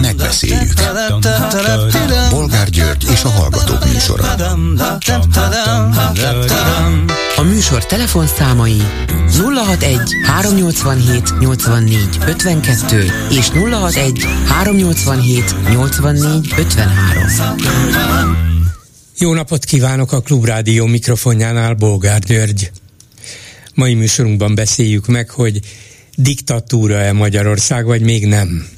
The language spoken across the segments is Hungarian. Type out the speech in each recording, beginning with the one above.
Megbeszéljük. Bolgár György és a Hallgatók műsora. A műsor telefonszámai 061 387 84 52 és 061 387 84 53. Jó napot kívánok a Klubrádió mikrofonjánál, Bolgár György. Mai műsorunkban beszéljük meg, hogy diktatúra-e Magyarország, vagy még nem.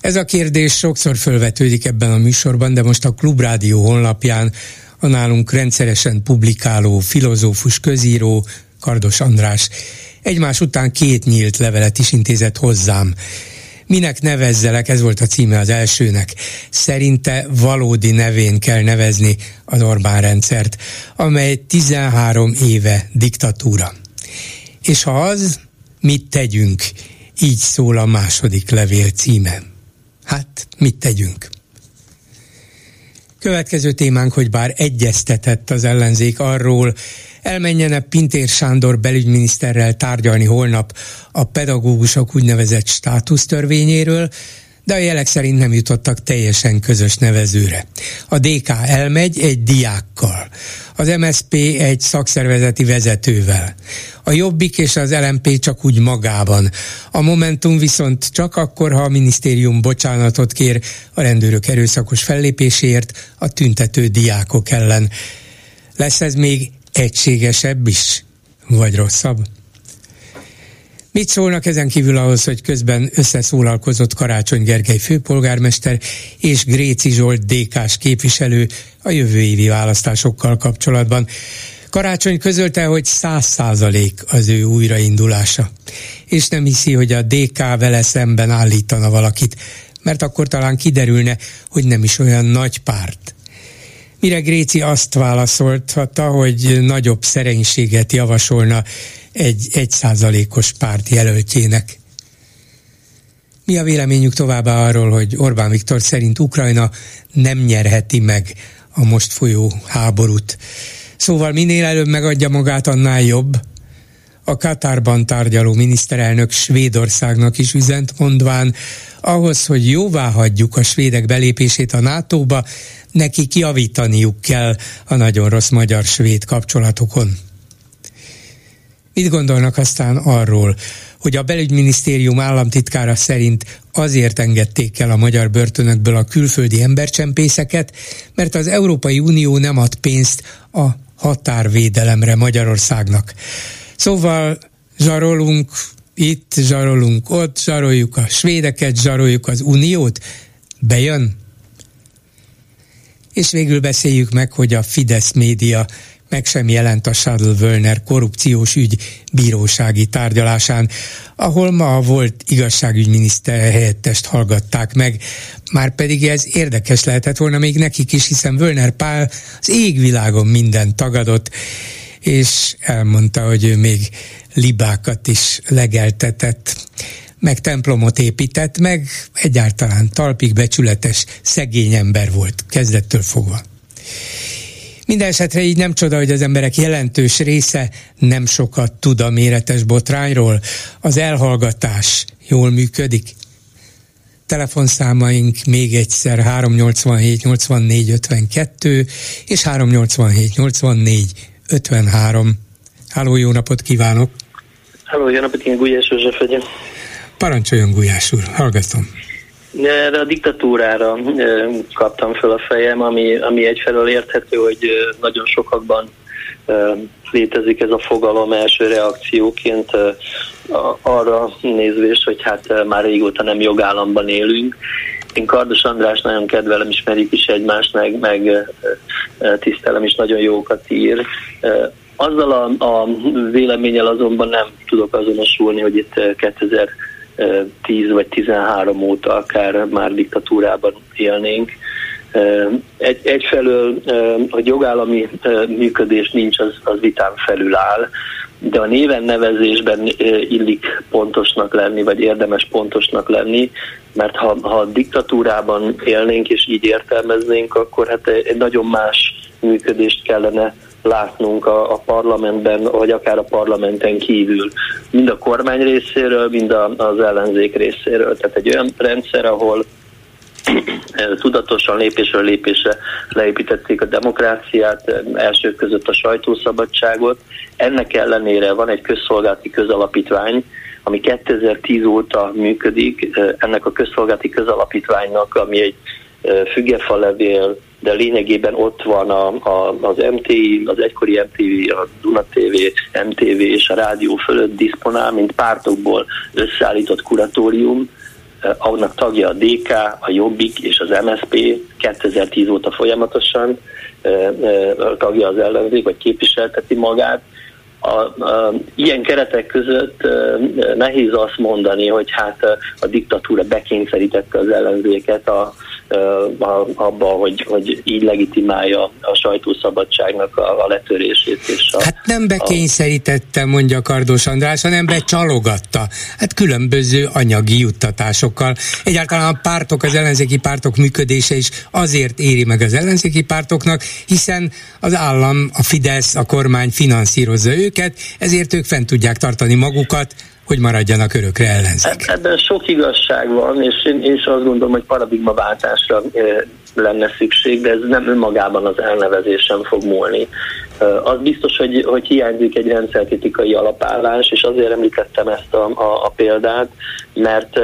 Ez a kérdés sokszor fölvetődik ebben a műsorban, de most a Klubrádió honlapján a nálunk rendszeresen publikáló filozófus közíró Kardos András egymás után két nyílt levelet is intézett hozzám. Minek nevezzelek, ez volt a címe az elsőnek. Szerinte valódi nevén kell nevezni az Orbán rendszert, amely 13 éve diktatúra. És ha az, mit tegyünk? Így szól a második levél címe. Hát, mit tegyünk? Következő témánk, hogy bár egyeztetett az ellenzék arról, elmenjene Pintér Sándor belügyminiszterrel tárgyalni holnap a pedagógusok úgynevezett státusztörvényéről, de a jelek szerint nem jutottak teljesen közös nevezőre. A DK elmegy egy diákkal, az MSP egy szakszervezeti vezetővel, a Jobbik és az LMP csak úgy magában. A Momentum viszont csak akkor, ha a minisztérium bocsánatot kér a rendőrök erőszakos fellépéséért a tüntető diákok ellen. Lesz ez még egységesebb is, vagy rosszabb? Mit szólnak ezen kívül ahhoz, hogy közben összeszólalkozott Karácsony Gergely főpolgármester és Gréci Zsolt DK-s képviselő a jövő évi választásokkal kapcsolatban? Karácsony közölte, hogy száz százalék az ő újraindulása, és nem hiszi, hogy a DK vele szemben állítana valakit, mert akkor talán kiderülne, hogy nem is olyan nagy párt. Mire Gréci azt válaszolhatta, hogy nagyobb szerénységet javasolna egy egyszázalékos párt jelöltjének. Mi a véleményük továbbá arról, hogy Orbán Viktor szerint Ukrajna nem nyerheti meg a most folyó háborút? Szóval minél előbb megadja magát, annál jobb. A Katárban tárgyaló miniszterelnök Svédországnak is üzent mondván, ahhoz, hogy jóvá hagyjuk a svédek belépését a NATO-ba, neki kiavítaniuk kell a nagyon rossz magyar-svéd kapcsolatokon. Mit gondolnak aztán arról, hogy a belügyminisztérium államtitkára szerint azért engedték el a magyar börtönökből a külföldi embercsempészeket, mert az Európai Unió nem ad pénzt a határvédelemre Magyarországnak. Szóval zsarolunk itt, zsarolunk ott, zsaroljuk a svédeket, zsaroljuk az uniót. Bejön? És végül beszéljük meg, hogy a Fidesz média meg sem jelent a Schadl-Wölner korrupciós ügy bírósági tárgyalásán, ahol ma volt igazságügyminiszter helyettest hallgatták meg, már pedig ez érdekes lehetett volna még nekik is, hiszen Wölner Pál az égvilágon minden tagadott, és elmondta, hogy ő még libákat is legeltetett, meg templomot épített, meg egyáltalán talpig becsületes, szegény ember volt, kezdettől fogva. Minden esetre így nem csoda, hogy az emberek jelentős része nem sokat tud a méretes botrányról. Az elhallgatás jól működik. Telefonszámaink még egyszer 387 84 52 és 387 84 53. Háló, jó napot kívánok! Háló, jó napot, én Gulyás József vagyok. Parancsoljon Gulyás úr, hallgatom. Erre a diktatúrára kaptam fel a fejem, ami, ami egyfelől érthető, hogy nagyon sokakban létezik ez a fogalom első reakcióként arra nézvés, hogy hát már régóta nem jogállamban élünk. Én Kardos András nagyon kedvelem, ismerjük is egymást, meg, meg tisztelem is, nagyon jókat ír. Azzal a, a véleménnyel azonban nem tudok azonosulni, hogy itt 2000 10 vagy 13 óta akár már diktatúrában élnénk. Egy, egyfelől, hogy jogállami működés nincs, az, az vitán felül áll, de a néven nevezésben illik pontosnak lenni, vagy érdemes pontosnak lenni, mert ha, ha diktatúrában élnénk és így értelmeznénk, akkor hát egy nagyon más működést kellene látnunk a, a parlamentben, vagy akár a parlamenten kívül, mind a kormány részéről, mind a, az ellenzék részéről. Tehát egy olyan rendszer, ahol tudatosan lépésről lépésre leépítették a demokráciát, elsők között a sajtószabadságot. Ennek ellenére van egy közszolgálati közalapítvány, ami 2010 óta működik. Ennek a közszolgálati közalapítványnak, ami egy fügefa levél, de lényegében ott van a, a, az MTI, az egykori MTV, a Duna TV, MTV és a rádió fölött diszponál, mint pártokból összeállított kuratórium, annak tagja a DK, a Jobbik és az MSP 2010 óta folyamatosan tagja az ellenzék, vagy képviselteti magát. A, a, ilyen keretek között nehéz azt mondani, hogy hát a diktatúra bekényszerítette az ellenzéket a, abba, hogy, hogy így legitimálja a sajtószabadságnak a, a letörését. És a, hát nem bekényszerítette, mondja Kardos András, hanem becsalogatta. Hát különböző anyagi juttatásokkal. Egyáltalán a pártok, az ellenzéki pártok működése is azért éri meg az ellenzéki pártoknak, hiszen az állam, a Fidesz, a kormány finanszírozza őket, ezért ők fent tudják tartani magukat, hogy maradjanak örökre ellenzék. Ebben sok igazság van, és én, én is azt gondolom, hogy paradigmaváltásra lenne szükség, de ez nem önmagában az elnevezésen fog múlni. Az biztos, hogy, hogy hiányzik egy rendszerkritikai alapállás, és azért említettem ezt a, a, a példát, mert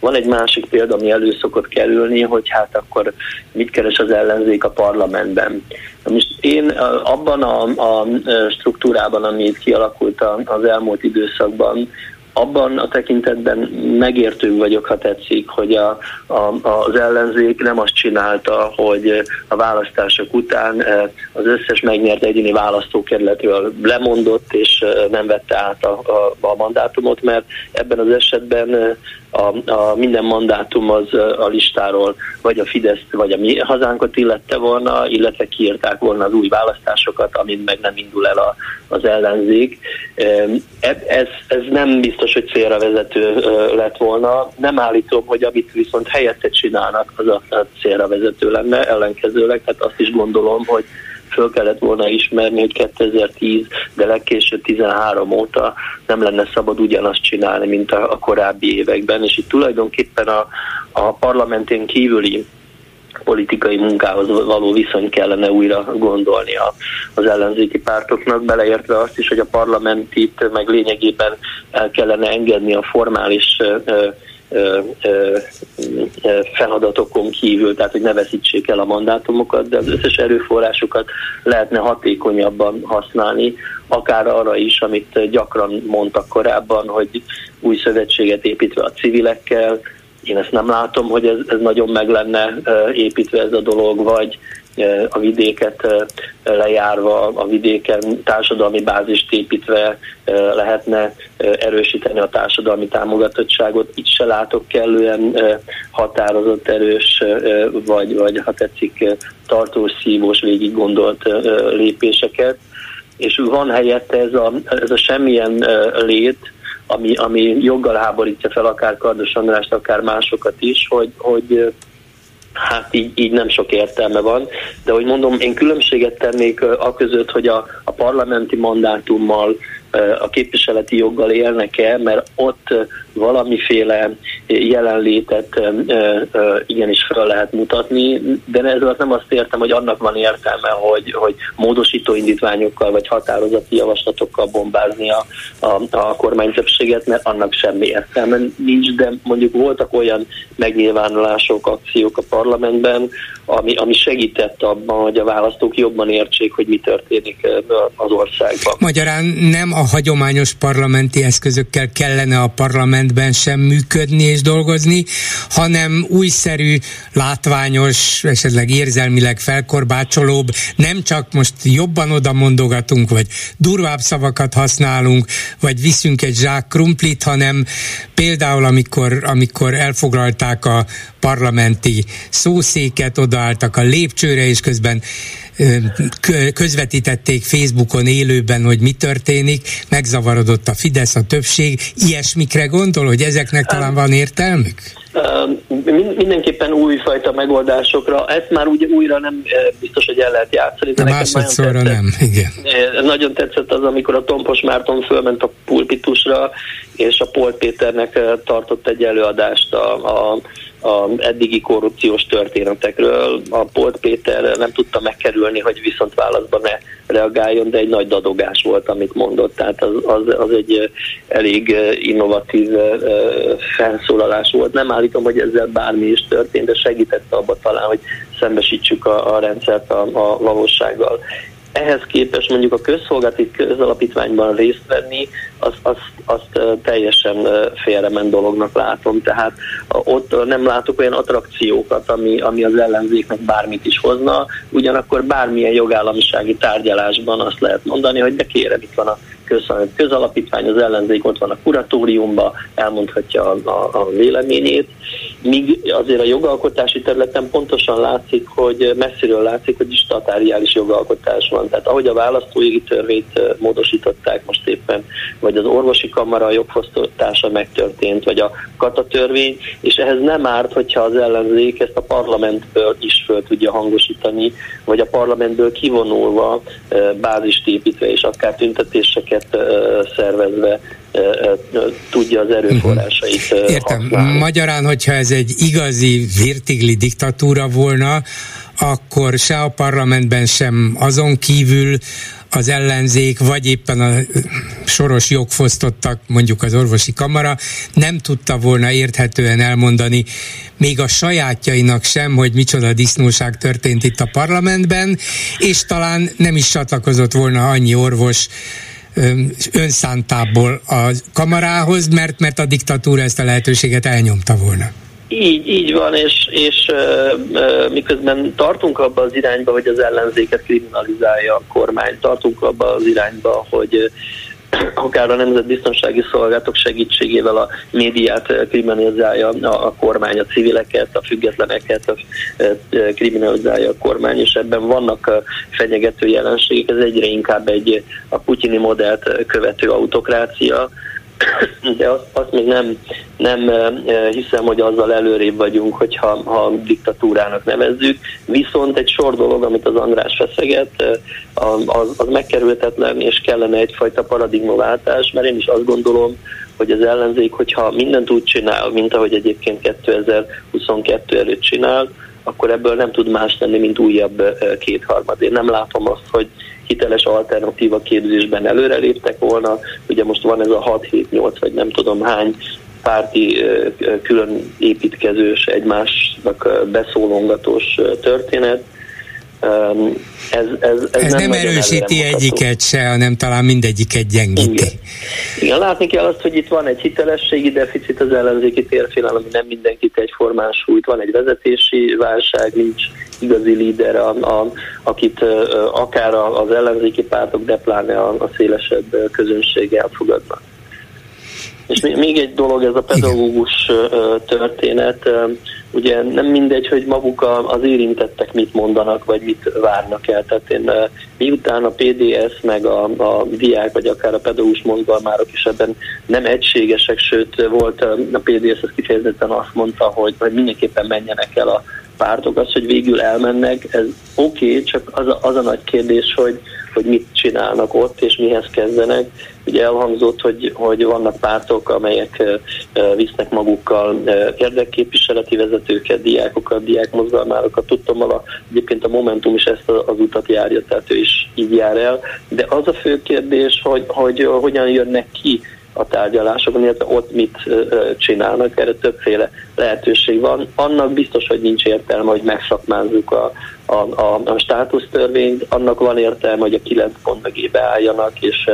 van egy másik példa, ami elő szokott kerülni, hogy hát akkor mit keres az ellenzék a parlamentben. Most én abban a, a struktúrában, ami itt kialakult az elmúlt időszakban, abban a tekintetben megértő vagyok, ha tetszik, hogy a, a, az ellenzék nem azt csinálta, hogy a választások után eh, az összes megnyert egyéni választókerületről lemondott, és eh, nem vette át a, a, a mandátumot, mert ebben az esetben eh, a, a minden mandátum az a listáról vagy a Fidesz, vagy a mi hazánkot illette volna, illetve kiírták volna az új választásokat, amint meg nem indul el a, az ellenzék. Ez, ez nem biztos, hogy célra vezető lett volna. Nem állítom, hogy amit viszont helyette csinálnak, az a célra vezető lenne, ellenkezőleg, tehát azt is gondolom, hogy föl kellett volna ismerni, hogy 2010, de legkésőbb 13 óta nem lenne szabad ugyanazt csinálni, mint a, a korábbi években, és itt tulajdonképpen a, a parlamentén kívüli politikai munkához való viszony kellene újra gondolni az ellenzéki pártoknak, beleértve azt is, hogy a parlamentit meg lényegében el kellene engedni a formális feladatokon kívül, tehát hogy ne veszítsék el a mandátumokat, de az összes erőforrásokat lehetne hatékonyabban használni, akár arra is, amit gyakran mondtak korábban, hogy új szövetséget építve a civilekkel, én ezt nem látom, hogy ez, ez nagyon meg lenne építve ez a dolog, vagy a vidéket lejárva, a vidéken társadalmi bázist építve lehetne erősíteni a társadalmi támogatottságot. Itt se látok kellően határozott, erős, vagy, vagy ha tetszik, tartós, szívós, végig gondolt lépéseket. És van helyette ez a, ez a semmilyen lét, ami, ami joggal háborítja fel akár Kardos Andrást, akár másokat is, hogy, hogy hát így, így nem sok értelme van. De hogy mondom, én különbséget tennék a között, hogy a, a parlamenti mandátummal a képviseleti joggal élnek-e, mert ott valamiféle jelenlétet igenis fel lehet mutatni, de ezzel nem azt értem, hogy annak van értelme, hogy, hogy módosító indítványokkal vagy határozati javaslatokkal bombázni a, a, a kormánytöbbséget, mert annak semmi értelme nincs, de mondjuk voltak olyan megnyilvánulások, akciók a parlamentben, ami, ami segített abban, hogy a választók jobban értsék, hogy mi történik az országban. Magyarán nem a hagyományos parlamenti eszközökkel kellene a parlamentben sem működni és dolgozni, hanem újszerű, látványos, esetleg érzelmileg felkorbácsolóbb, nem csak most jobban oda mondogatunk, vagy durvább szavakat használunk, vagy viszünk egy zsák krumplit, hanem például amikor, amikor elfoglalták a parlamenti szószéket, odaálltak a lépcsőre, és közben közvetítették Facebookon élőben, hogy mi történik, megzavarodott a Fidesz, a többség. Ilyesmikre gondol, hogy ezeknek talán van értelmük? mindenképpen újfajta megoldásokra, ezt már ugye újra nem biztos, hogy el lehet játszani. De másodszorra nem, igen. Nagyon tetszett az, amikor a Tompos Márton fölment a pulpitusra, és a Polt Péternek tartott egy előadást a, a a eddigi korrupciós történetekről. A Polt Péter nem tudta megkerülni, hogy viszont válaszban ne reagáljon, de egy nagy dadogás volt, amit mondott. Tehát az, az, az egy elég innovatív felszólalás volt. Nem állítom, hogy ezzel bármi is történt, de segítette abba talán, hogy szembesítsük a, a rendszert a, a valósággal ehhez képest mondjuk a közszolgálati közalapítványban részt venni, azt, azt, azt teljesen félrement dolognak látom. Tehát ott nem látok olyan attrakciókat, ami, ami az ellenzéknek bármit is hozna, ugyanakkor bármilyen jogállamisági tárgyalásban azt lehet mondani, hogy de kérem, itt van a közalapítvány, az ellenzék ott van a kuratóriumban, elmondhatja a, a, a véleményét, míg azért a jogalkotási területen pontosan látszik, hogy messziről látszik, hogy statáriális jogalkotás van. Tehát ahogy a választói törvényt módosították most éppen, vagy az orvosi kamara jogfosztása megtörtént, vagy a katatörvény, és ehhez nem árt, hogyha az ellenzék ezt a parlamentből is föl tudja hangosítani, vagy a parlamentből kivonulva bázist építve, és akár tüntetéseket szervezve tudja az erőforrásait Értem. Használni. Magyarán, hogyha ez egy igazi virtigli diktatúra volna, akkor se a parlamentben sem azon kívül az ellenzék, vagy éppen a soros jogfosztottak, mondjuk az orvosi kamara, nem tudta volna érthetően elmondani még a sajátjainak sem, hogy micsoda disznóság történt itt a parlamentben, és talán nem is csatlakozott volna annyi orvos önszántából a kamarához, mert, mert a diktatúra ezt a lehetőséget elnyomta volna. Így, így van, és, és uh, miközben tartunk abba az irányba, hogy az ellenzéket kriminalizálja a kormány, tartunk abba az irányba, hogy akár a nemzetbiztonsági szolgálatok segítségével a médiát kriminalizálja a, kormány, a civileket, a függetleneket a, kriminalizálja a kormány, és ebben vannak fenyegető jelenségek, ez egyre inkább egy a putyini modellt követő autokrácia, de azt, azt még nem, nem hiszem, hogy azzal előrébb vagyunk, hogyha ha diktatúrának nevezzük. Viszont egy sor dolog, amit az András feszeget, az, az megkerülhetetlen, és kellene egyfajta paradigmaváltás, mert én is azt gondolom, hogy az ellenzék, hogyha mindent úgy csinál, mint ahogy egyébként 2022 előtt csinál, akkor ebből nem tud más lenni, mint újabb kétharmad. Én nem látom azt, hogy hiteles alternatíva képzésben előreléptek volna. Ugye most van ez a 6-7-8 vagy nem tudom hány párti külön építkezős, egymásnak beszólongatós történet. Ez, ez, ez, ez nem, nem erősíti egyiket se, hanem talán mindegyiket gyengíti. Igen. Igen, látni kell azt, hogy itt van egy hitelességi deficit az ellenzéki térfélen, ami nem mindenkit egyformán sújt, van egy vezetési válság, nincs igazi líder, a, a, akit akár az ellenzéki pártok, de pláne a, a szélesebb közönség elfogadnak. És még egy dolog, ez a pedagógus történet. Ugye nem mindegy, hogy maguk az érintettek mit mondanak, vagy mit várnak el. Tehát én miután a PDS, meg a, a diák, vagy akár a pedagógus mozgalmárok is ebben nem egységesek, sőt volt a PDS az kifejezetten azt mondta, hogy, hogy mindenképpen menjenek el a pártok, az, hogy végül elmennek, ez oké, okay, csak az a, az a nagy kérdés, hogy, hogy mit csinálnak ott, és mihez kezdenek. Ugye elhangzott, hogy, hogy vannak pártok, amelyek visznek magukkal érdekképviseleti vezetőket, diákokat, diákmozgalmárokat. Tudtam, a, egyébként a Momentum is ezt az utat járja, tehát ő is így jár el. De az a fő kérdés, hogy, hogy hogyan jönnek ki a tárgyalásokon, illetve ott mit csinálnak, erre többféle lehetőség van. Annak biztos, hogy nincs értelme, hogy megszakmázzuk a, a, a, a státusztörvényt, annak van értelme, hogy a kilenc pont mögébe álljanak, és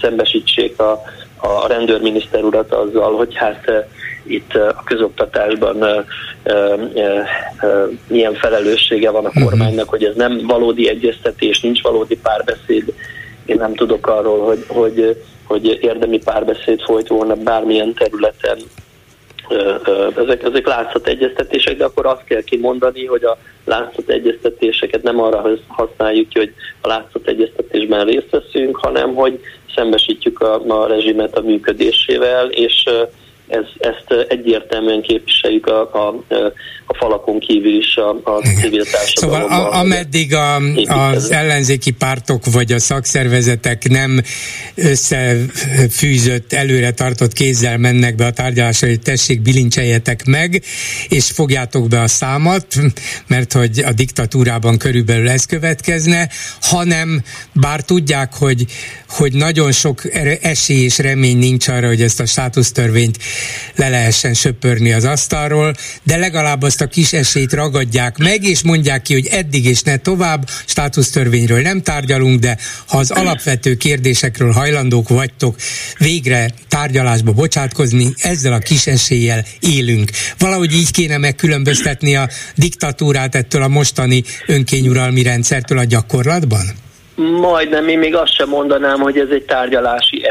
szembesítsék a, a rendőrminiszter urat azzal, hogy hát itt a közoktatásban milyen felelőssége van a mhm. kormánynak, hogy ez nem valódi egyeztetés, nincs valódi párbeszéd. Én nem tudok arról, hogy, hogy hogy érdemi párbeszéd folyt volna bármilyen területen. Ezek, ezek látszat egyeztetések, de akkor azt kell kimondani, hogy a látszat egyeztetéseket nem arra használjuk ki, hogy a látszat egyeztetésben részt veszünk, hanem hogy szembesítjük a, a rezsimet a működésével, és ez, ezt egyértelműen képviseljük a, a, a falakon kívül is a, a civil társadalomban. Szóval a, ameddig a, az ellenzéki pártok vagy a szakszervezetek nem összefűzött, előre tartott kézzel mennek be a tárgyalásra, hogy tessék, bilincseljetek meg, és fogjátok be a számat, mert hogy a diktatúrában körülbelül ez következne, hanem bár tudják, hogy, hogy nagyon sok esély és remény nincs arra, hogy ezt a státusztörvényt le lehessen söpörni az asztalról, de legalább azt a kis esélyt ragadják meg, és mondják ki, hogy eddig és ne tovább, státusztörvényről nem tárgyalunk, de ha az alapvető kérdésekről hajlandók vagytok végre tárgyalásba bocsátkozni, ezzel a kis eséllyel élünk. Valahogy így kéne megkülönböztetni a diktatúrát ettől a mostani önkényuralmi rendszertől a gyakorlatban? Majdnem, én még azt sem mondanám, hogy ez egy tárgyalási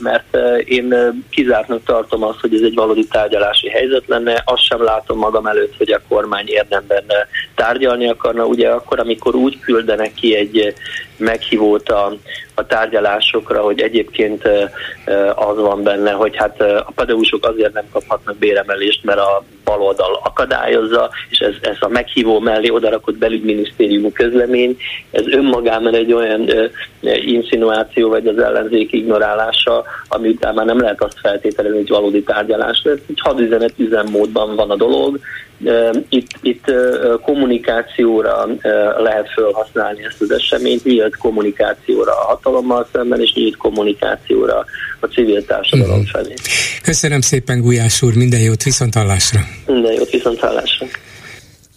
mert én kizártnak tartom azt, hogy ez egy valódi tárgyalási helyzet lenne, azt sem látom magam előtt, hogy a kormány érdemben tárgyalni akarna, ugye akkor, amikor úgy küldenek ki egy meghívót a, a tárgyalásokra, hogy egyébként az van benne, hogy hát a pedagógusok azért nem kaphatnak béremelést, mert a baloldal akadályozza, és ez, ez a meghívó mellé odarakott belügyminisztériumú közlemény, ez önmagában egy olyan insinuáció, vagy az ellenzék ignorálása, ami után már nem lehet azt feltételezni, hogy valódi tárgyalás lesz. Egy hadüzenet üzemmódban van a dolog, itt, itt kommunikációra lehet felhasználni ezt az eseményt, nyílt kommunikációra a hatalommal szemben, és nyílt kommunikációra a civil társadalom uh-huh. felé. Köszönöm szépen, Gulyás úr, minden jót, viszonthallásra! Minden jót, viszonthallásra!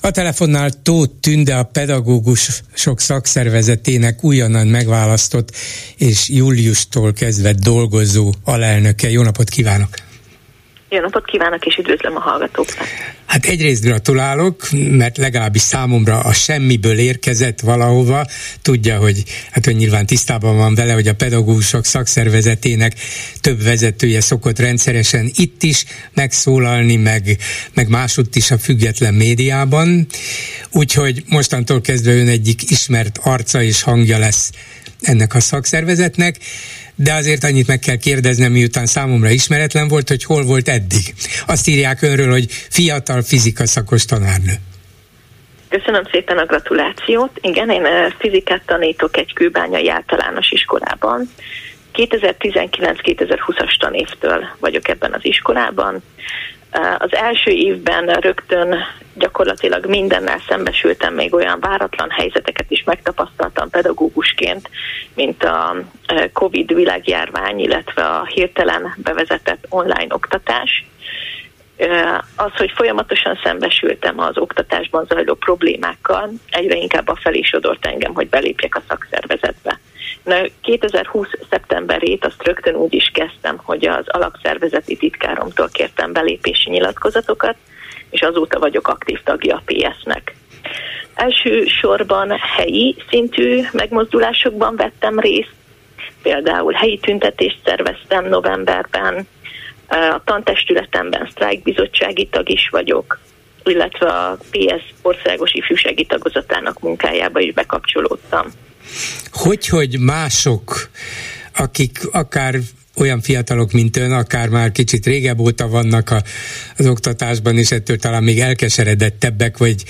A telefonnál Tóth Tünde a pedagógusok szakszervezetének újonnan megválasztott és júliustól kezdve dolgozó alelnöke. Jó napot kívánok! Jó napot kívánok, és üdvözlöm a hallgatókat! Hát egyrészt gratulálok, mert legalábbis számomra a semmiből érkezett valahova. Tudja, hogy hát ön nyilván tisztában van vele, hogy a pedagógusok szakszervezetének több vezetője szokott rendszeresen itt is megszólalni, meg, meg másutt is a független médiában. Úgyhogy mostantól kezdve ön egyik ismert arca és hangja lesz ennek a szakszervezetnek de azért annyit meg kell kérdeznem, miután számomra ismeretlen volt, hogy hol volt eddig. Azt írják önről, hogy fiatal fizika szakos tanárnő. Köszönöm szépen a gratulációt. Igen, én fizikát tanítok egy kőbányai általános iskolában. 2019-2020-as tanévtől vagyok ebben az iskolában. Az első évben rögtön gyakorlatilag mindennel szembesültem, még olyan váratlan helyzeteket is megtapasztaltam pedagógusként, mint a COVID világjárvány, illetve a hirtelen bevezetett online oktatás. Az, hogy folyamatosan szembesültem az oktatásban zajló problémákkal, egyre inkább a felé sodort engem, hogy belépjek a szakszervezetbe. 2020. szeptemberét azt rögtön úgy is kezdtem, hogy az alapszervezeti titkáromtól kértem belépési nyilatkozatokat, és azóta vagyok aktív tagja a PS-nek. Elsősorban helyi szintű megmozdulásokban vettem részt, például helyi tüntetést szerveztem novemberben, a tantestületemben sztrájkbizottsági tag is vagyok, illetve a PS országos ifjúsági tagozatának munkájába is bekapcsolódtam. Hogy, hogy mások, akik akár olyan fiatalok, mint ön, akár már kicsit régebb óta vannak a, az oktatásban, és ettől talán még elkeseredettebbek, vagy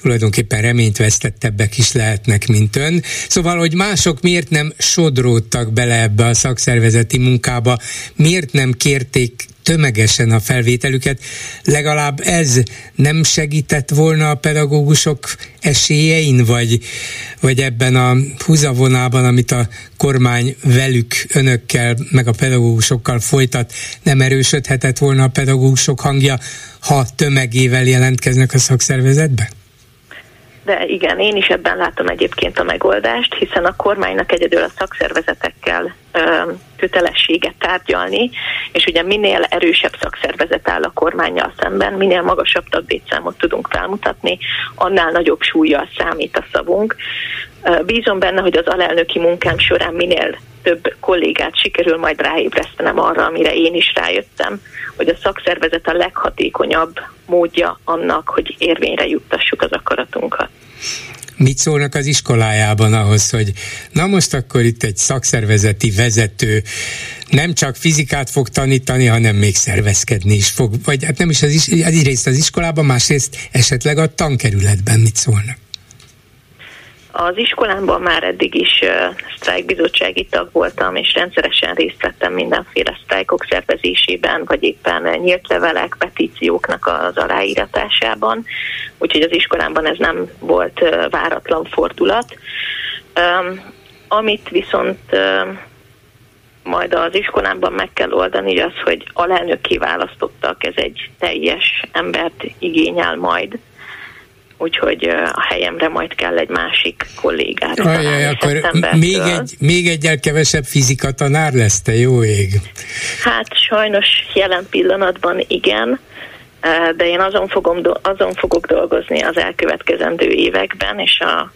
tulajdonképpen reményt vesztettebbek is lehetnek, mint ön. Szóval, hogy mások miért nem sodródtak bele ebbe a szakszervezeti munkába, miért nem kérték tömegesen a felvételüket, legalább ez nem segített volna a pedagógusok esélyein, vagy, vagy ebben a húzavonában, amit a kormány velük, önökkel, meg a pedagógusokkal folytat, nem erősödhetett volna a pedagógusok hangja, ha tömegével jelentkeznek a szakszervezetbe? De igen, én is ebben látom egyébként a megoldást, hiszen a kormánynak egyedül a szakszervezetekkel ö, kötelességet tárgyalni, és ugye minél erősebb szakszervezet áll a kormányjal szemben, minél magasabb tagdétszámot tudunk felmutatni, annál nagyobb súlyjal számít a szavunk. Bízom benne, hogy az alelnöki munkám során minél több kollégát sikerül majd ráébresztenem arra, amire én is rájöttem, hogy a szakszervezet a leghatékonyabb módja annak, hogy érvényre juttassuk az akaratunkat. mit szólnak az iskolájában ahhoz, hogy na most akkor itt egy szakszervezeti vezető nem csak fizikát fog tanítani, hanem még szervezkedni is fog, vagy hát nem is az, is, az egyrészt az iskolában, másrészt esetleg a tankerületben mit szólnak? Az iskolámban már eddig is sztrájkbizottsági tag voltam, és rendszeresen részt vettem mindenféle sztrájkok szervezésében, vagy éppen nyílt levelek, petícióknak az aláíratásában, úgyhogy az iskolámban ez nem volt váratlan fordulat. Amit viszont majd az iskolámban meg kell oldani, az, hogy alelnök kiválasztottak, ez egy teljes embert igényel majd, úgyhogy a helyemre majd kell egy másik kollégára. Ajaj, akkor még, egy, még egyel kevesebb fizika tanár lesz, te jó ég? Hát sajnos jelen pillanatban igen, de én azon, fogom, azon fogok dolgozni az elkövetkezendő években, és a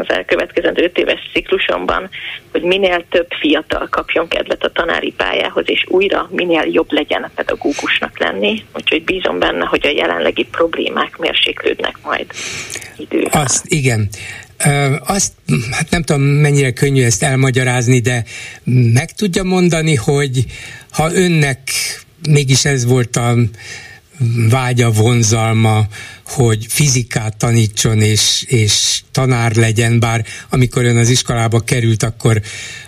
az elkövetkezendő 5 éves ciklusomban, hogy minél több fiatal kapjon kedvet a tanári pályához, és újra minél jobb legyen a pedagógusnak lenni. Úgyhogy bízom benne, hogy a jelenlegi problémák mérséklődnek majd idővel. Azt, igen. Azt, hát nem tudom mennyire könnyű ezt elmagyarázni, de meg tudja mondani, hogy ha önnek mégis ez volt a vágya, vonzalma, hogy fizikát tanítson és, és tanár legyen, bár amikor ön az iskolába került, akkor,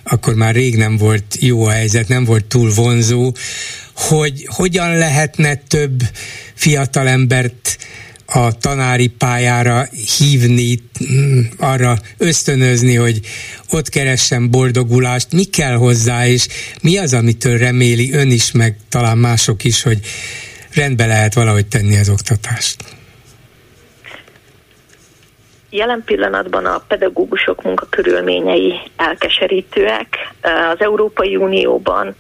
akkor már rég nem volt jó a helyzet, nem volt túl vonzó, hogy hogyan lehetne több fiatalembert a tanári pályára hívni, mm, arra ösztönözni, hogy ott keressen boldogulást, mi kell hozzá, és mi az, amitől reméli ön is, meg talán mások is, hogy rendbe lehet valahogy tenni az oktatást? Jelen pillanatban a pedagógusok munkakörülményei elkeserítőek. Az Európai Unióban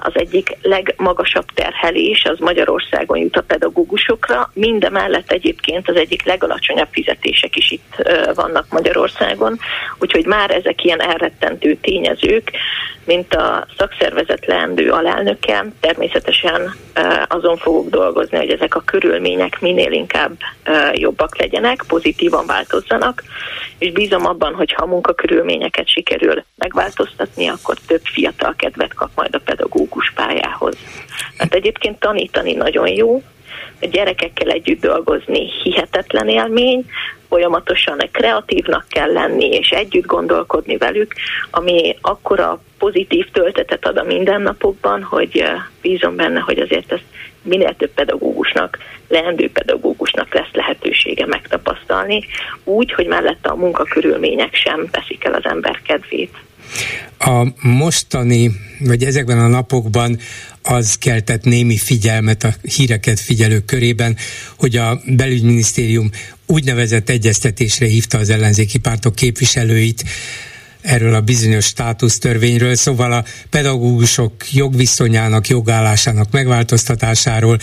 az egyik legmagasabb terhelés az Magyarországon jut a pedagógusokra, mindemellett egyébként az egyik legalacsonyabb fizetések is itt vannak Magyarországon, úgyhogy már ezek ilyen elrettentő tényezők, mint a szakszervezet leendő alelnöke, természetesen azon fogok dolgozni, hogy ezek a körülmények minél inkább jobbak legyenek, pozitívan változzanak, és bízom abban, hogy ha a munkakörülményeket sikerül megváltoztatni, akkor több fiatal kedvet kap majd a pedagógus pályához. Hát egyébként tanítani nagyon jó, a gyerekekkel együtt dolgozni hihetetlen élmény, folyamatosan kreatívnak kell lenni, és együtt gondolkodni velük, ami akkora pozitív töltetet ad a mindennapokban, hogy bízom benne, hogy azért ezt minél több pedagógusnak, leendő pedagógusnak lesz lehetősége megtapasztalni, úgy, hogy mellette a munkakörülmények sem teszik el az ember kedvét. A mostani, vagy ezekben a napokban az keltett némi figyelmet a híreket figyelők körében, hogy a belügyminisztérium úgynevezett egyeztetésre hívta az ellenzéki pártok képviselőit, erről a bizonyos státusztörvényről, szóval a pedagógusok jogviszonyának, jogállásának megváltoztatásáról,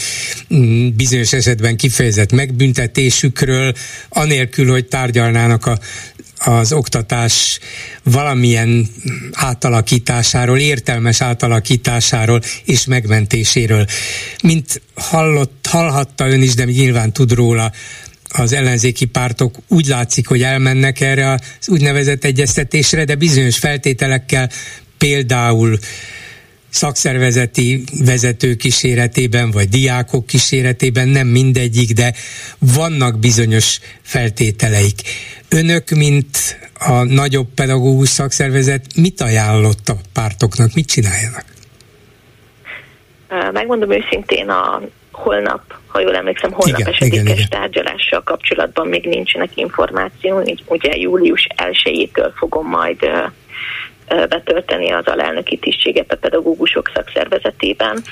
mm, bizonyos esetben kifejezett megbüntetésükről, anélkül, hogy tárgyalnának a az oktatás valamilyen átalakításáról, értelmes átalakításáról és megmentéséről. Mint hallott, hallhatta ön is, de nyilván tud róla, az ellenzéki pártok úgy látszik, hogy elmennek erre az úgynevezett egyeztetésre, de bizonyos feltételekkel például szakszervezeti vezetők kíséretében, vagy diákok kíséretében, nem mindegyik, de vannak bizonyos feltételeik. Önök, mint a nagyobb pedagógus szakszervezet, mit ajánlott a pártoknak, mit csináljanak? Megmondom őszintén, a holnap, ha jól emlékszem, holnap igen, esedékes igen, igen. tárgyalással kapcsolatban még nincsenek információ, ugye július 1-től fogom majd betölteni az alelnöki tisztséget a pedagógusok szakszervezetében.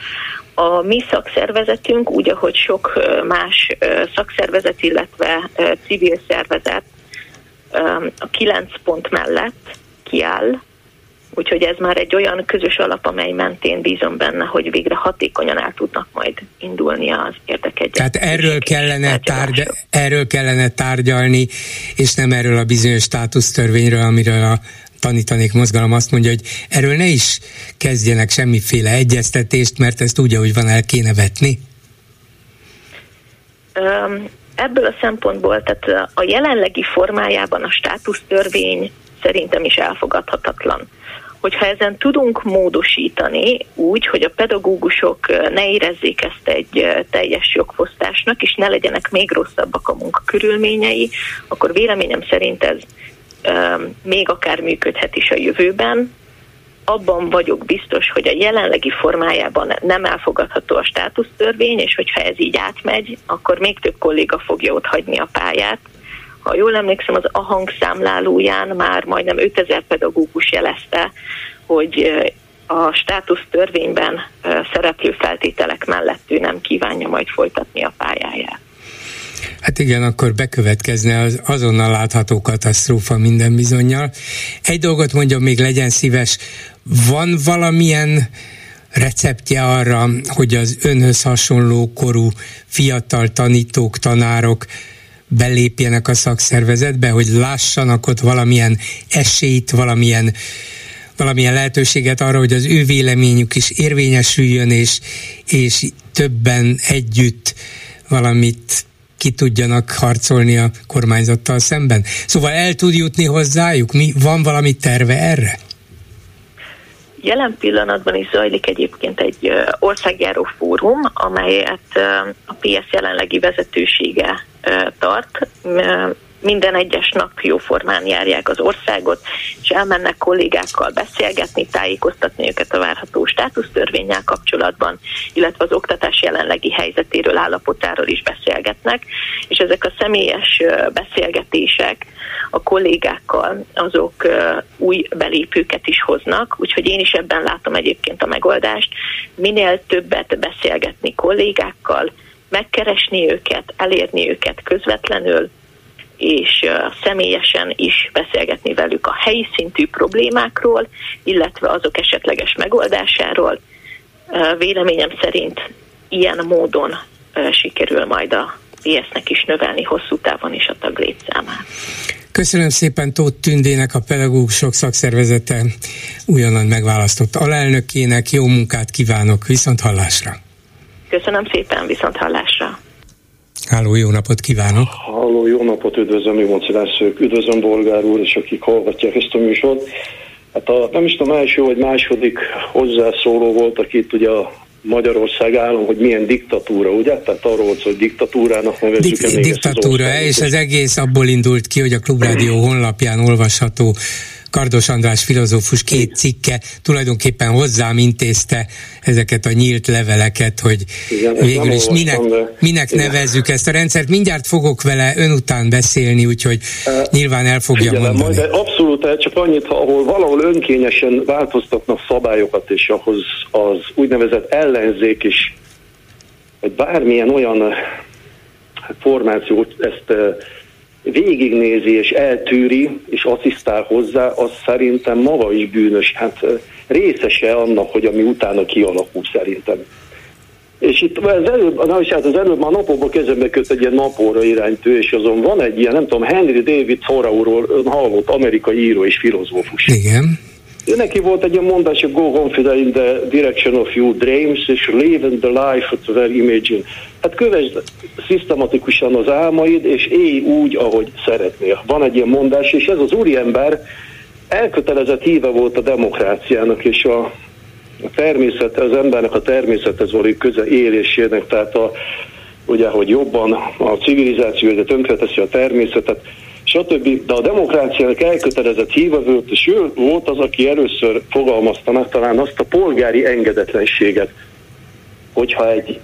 A mi szakszervezetünk, úgy ahogy sok más szakszervezet, illetve civil szervezet a kilenc pont mellett kiáll, Úgyhogy ez már egy olyan közös alap, amely mentén bízom benne, hogy végre hatékonyan el tudnak majd indulni az érdekegyet. Tehát erről kellene, tárgy, erről kellene tárgyalni, és nem erről a bizonyos státusztörvényről, amiről a tanítanék mozgalom azt mondja, hogy erről ne is kezdjenek semmiféle egyeztetést, mert ezt úgy, ahogy van, el kéne vetni? Um, ebből a szempontból, tehát a jelenlegi formájában a státusztörvény szerintem is elfogadhatatlan. Hogyha ezen tudunk módosítani úgy, hogy a pedagógusok ne érezzék ezt egy teljes jogfosztásnak, és ne legyenek még rosszabbak a munkakörülményei, akkor véleményem szerint ez még akár működhet is a jövőben, abban vagyok biztos, hogy a jelenlegi formájában nem elfogadható a státusztörvény, és hogyha ez így átmegy, akkor még több kolléga fogja ott hagyni a pályát. Ha jól emlékszem, az a hangszámlálóján már majdnem 5000 pedagógus jelezte, hogy a státusztörvényben szereplő feltételek mellett ő nem kívánja majd folytatni a pályáját. Hát igen, akkor bekövetkezne az azonnal látható katasztrófa minden bizonyal. Egy dolgot mondjam, még legyen szíves, van valamilyen receptje arra, hogy az önhöz hasonló korú fiatal tanítók, tanárok belépjenek a szakszervezetbe, hogy lássanak ott valamilyen esélyt, valamilyen valamilyen lehetőséget arra, hogy az ő véleményük is érvényesüljön, és, és többen együtt valamit ki tudjanak harcolni a kormányzattal szemben. Szóval el tud jutni hozzájuk? Mi, van valami terve erre? Jelen pillanatban is zajlik egyébként egy országjáró fórum, amelyet a PS jelenlegi vezetősége tart minden egyes nap jóformán járják az országot, és elmennek kollégákkal beszélgetni, tájékoztatni őket a várható státusztörvényel kapcsolatban, illetve az oktatás jelenlegi helyzetéről, állapotáról is beszélgetnek, és ezek a személyes beszélgetések a kollégákkal azok új belépőket is hoznak, úgyhogy én is ebben látom egyébként a megoldást. Minél többet beszélgetni kollégákkal, megkeresni őket, elérni őket közvetlenül, és személyesen is beszélgetni velük a helyi szintű problémákról, illetve azok esetleges megoldásáról. Véleményem szerint ilyen módon sikerül majd a PS-nek is növelni hosszú távon is a taglétszámát. Köszönöm szépen Tóth Tündének, a pedagógusok szakszervezete újonnan megválasztott alelnökének. Jó munkát kívánok, viszont hallásra! Köszönöm szépen, viszont hallásra! Háló, jó napot kívánok! Háló, jó napot, üdvözlöm, Imonci Lászlók, üdvözlöm Bolgár úr, és akik hallgatják ezt a műsort. Hát a, nem is tudom, első vagy második hozzászóló volt, aki itt ugye a Magyarország állam, hogy milyen diktatúra, ugye? Tehát arról volt, hogy diktatúrának nevezzük Dik- Diktatúra, és az egész abból indult ki, hogy a Klubrádió honlapján olvasható Kardos András filozófus két cikke tulajdonképpen hozzám intézte ezeket a nyílt leveleket, hogy Igen, végül is minek, minek nevezzük ezt a rendszert. Mindjárt fogok vele ön után beszélni, úgyhogy e, nyilván el fogja Figyelem, mondani. Majd, abszolút, csak annyit, ha ahol valahol önkényesen változtatnak szabályokat, és ahhoz az úgynevezett ellenzék is, vagy bármilyen olyan formációt ezt végignézi és eltűri, és asszisztál hozzá, az szerintem maga is bűnös. Hát részese annak, hogy ami utána kialakul szerintem. És itt az előbb, na, és hát az előbb már napokban kezembe köt egy ilyen napóra iránytő, és azon van egy ilyen, nem tudom, Henry David Thoreauról hallott amerikai író és filozófus. Igen Neki volt egy ilyen mondás, hogy go confident in the direction of your dreams, és live in the life of the imagine. Hát kövesd szisztematikusan az álmaid, és élj úgy, ahogy szeretnél. Van egy ilyen mondás, és ez az úriember elkötelezett híve volt a demokráciának, és a, a természet, az embernek a természethez való köze élésének, tehát a, ugye, hogy jobban a civilizáció, de tönkreteszi a természetet, stb. De a demokráciának elkötelezett hívavőt, és ő volt az, aki először fogalmazta meg talán azt a polgári engedetlenséget, hogyha egy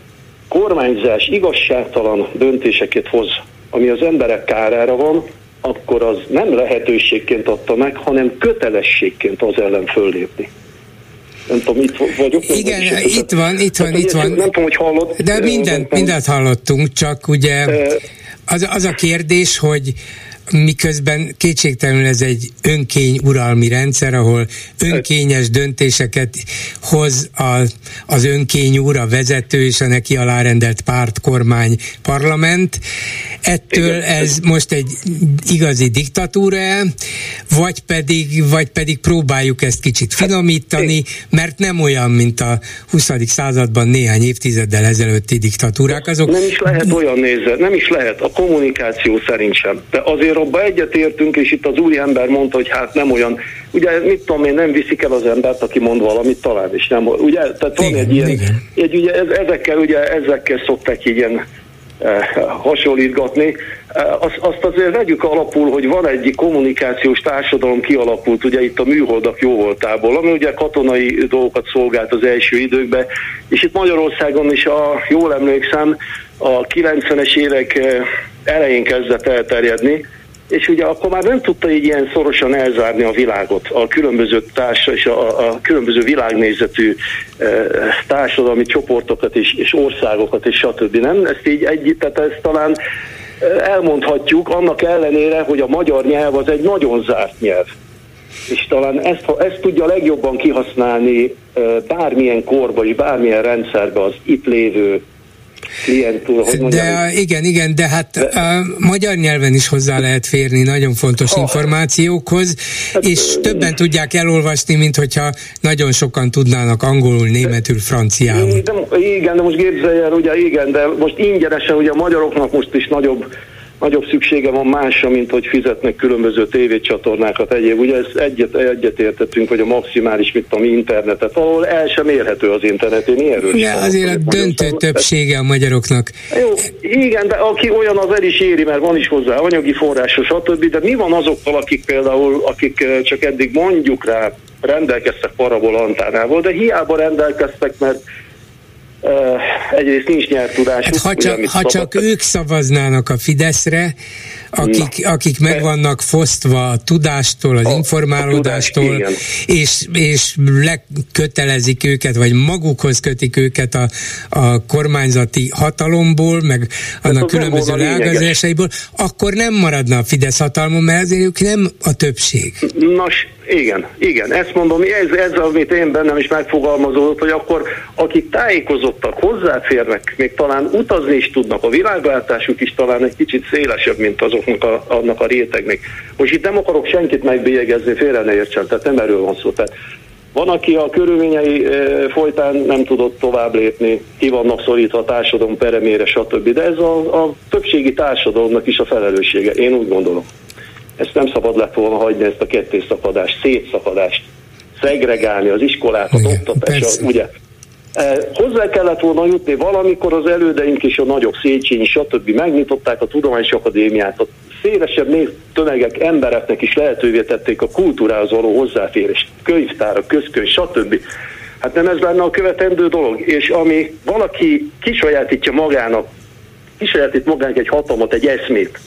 kormányzás igazságtalan döntéseket hoz, ami az emberek kárára van, akkor az nem lehetőségként adta meg, hanem kötelességként az ellen föllépni. Nem tudom, itt vagyok. Igen, itt van, itt van, itt van. Nem tudom, hogy hallott. De mindent, mindent hallottunk, csak ugye az, az a kérdés, hogy miközben kétségtelenül ez egy önkény uralmi rendszer, ahol önkényes döntéseket hoz a, az önkény úr, a vezető és a neki alárendelt párt, kormány, parlament. Ettől Igen. ez most egy igazi diktatúra, vagy pedig, vagy pedig próbáljuk ezt kicsit finomítani, mert nem olyan, mint a 20. században néhány évtizeddel ezelőtti diktatúrák. Azok... Nem is lehet olyan nézve, nem is lehet, a kommunikáció szerint sem. De azért abba egyetértünk, és itt az úri ember mondta, hogy hát nem olyan, ugye mit tudom én, nem viszik el az embert, aki mond valamit talán, is nem, ugye, tehát van igen, egy ilyen, egy, ugye ezekkel, ugye ezekkel szokták ilyen Eh, hasonlítgatni. Eh, azt, azt azért vegyük alapul, hogy van egy kommunikációs társadalom kialakult, ugye itt a műholdak jó voltából, ami ugye katonai dolgokat szolgált az első időkben, és itt Magyarországon is, a, jól emlékszem, a 90-es évek eh, elején kezdett elterjedni, és ugye akkor már nem tudta így ilyen szorosan elzárni a világot, a különböző társ és a, a különböző világnézetű e, társadalmi csoportokat és, és országokat és stb. Nem? Ezt így egy, tehát ezt talán elmondhatjuk, annak ellenére, hogy a magyar nyelv az egy nagyon zárt nyelv. És talán ezt, ezt tudja legjobban kihasználni bármilyen korba és bármilyen rendszerbe az itt lévő klientúra. Hogy de igen, igen, de hát de, a magyar nyelven is hozzá lehet férni nagyon fontos ha, információkhoz, hát, és többen tudják elolvasni, mint hogyha nagyon sokan tudnának angolul, németül, franciául. De, igen, de most képzelj el, ugye igen, de most ingyenesen ugye a magyaroknak most is nagyobb nagyobb szüksége van másra, mint hogy fizetnek különböző tévécsatornákat egyéb. Ugye ezt egyet, egyet értettünk, hogy a maximális, mint a mi internetet, ahol el sem érhető az internet. Én erről ja, azért a döntő többsége a magyaroknak. Jó, igen, de aki olyan, az el is éri, mert van is hozzá anyagi forrása, stb. De mi van azokkal, akik például, akik eh, csak eddig mondjuk rá rendelkeztek parabolantánával, de hiába rendelkeztek, mert egyrészt nincs nyelvtudásuk. Hát, ha csak, ha csak ők szavaznának a Fideszre, akik, akik meg vannak fosztva a tudástól, az a, informálódástól, a tudás, és, és lekötelezik őket, vagy magukhoz kötik őket a, a kormányzati hatalomból, meg annak különböző leágazásaiból, akkor nem maradna a Fidesz hatalmon, mert azért ők nem a többség. Nos, igen, igen, ezt mondom, ez, ez amit én bennem is megfogalmazódott, hogy akkor akik tájékozottak, hozzáférnek, még talán utazni is tudnak, a világváltásuk is talán egy kicsit szélesebb, mint azoknak a, annak a rétegnek. Most itt nem akarok senkit megbélyegezni, félre ne értsen, tehát nem erről van szó. Tehát van, aki a körülményei folytán nem tudott tovább lépni, ki vannak szorítva a társadalom peremére, stb. De ez a, a többségi társadalomnak is a felelőssége, én úgy gondolom. Ezt nem szabad lett volna hagyni, ezt a kettészakadást, szétszakadást, szegregálni az iskolákat, oktatást, ugye. E, hozzá kellett volna jutni valamikor az elődeink és a nagyobb Széchenyi, stb. megnyitották a Tudományos Akadémiát, a szélesebb név tömegek, embereknek is lehetővé tették a kultúrához való hozzáférést, könyvtárak, közkönyv, stb. Hát nem ez lenne a követendő dolog, és ami valaki kisajátítja magának, kisajátít magának egy hatalmat, egy eszmét,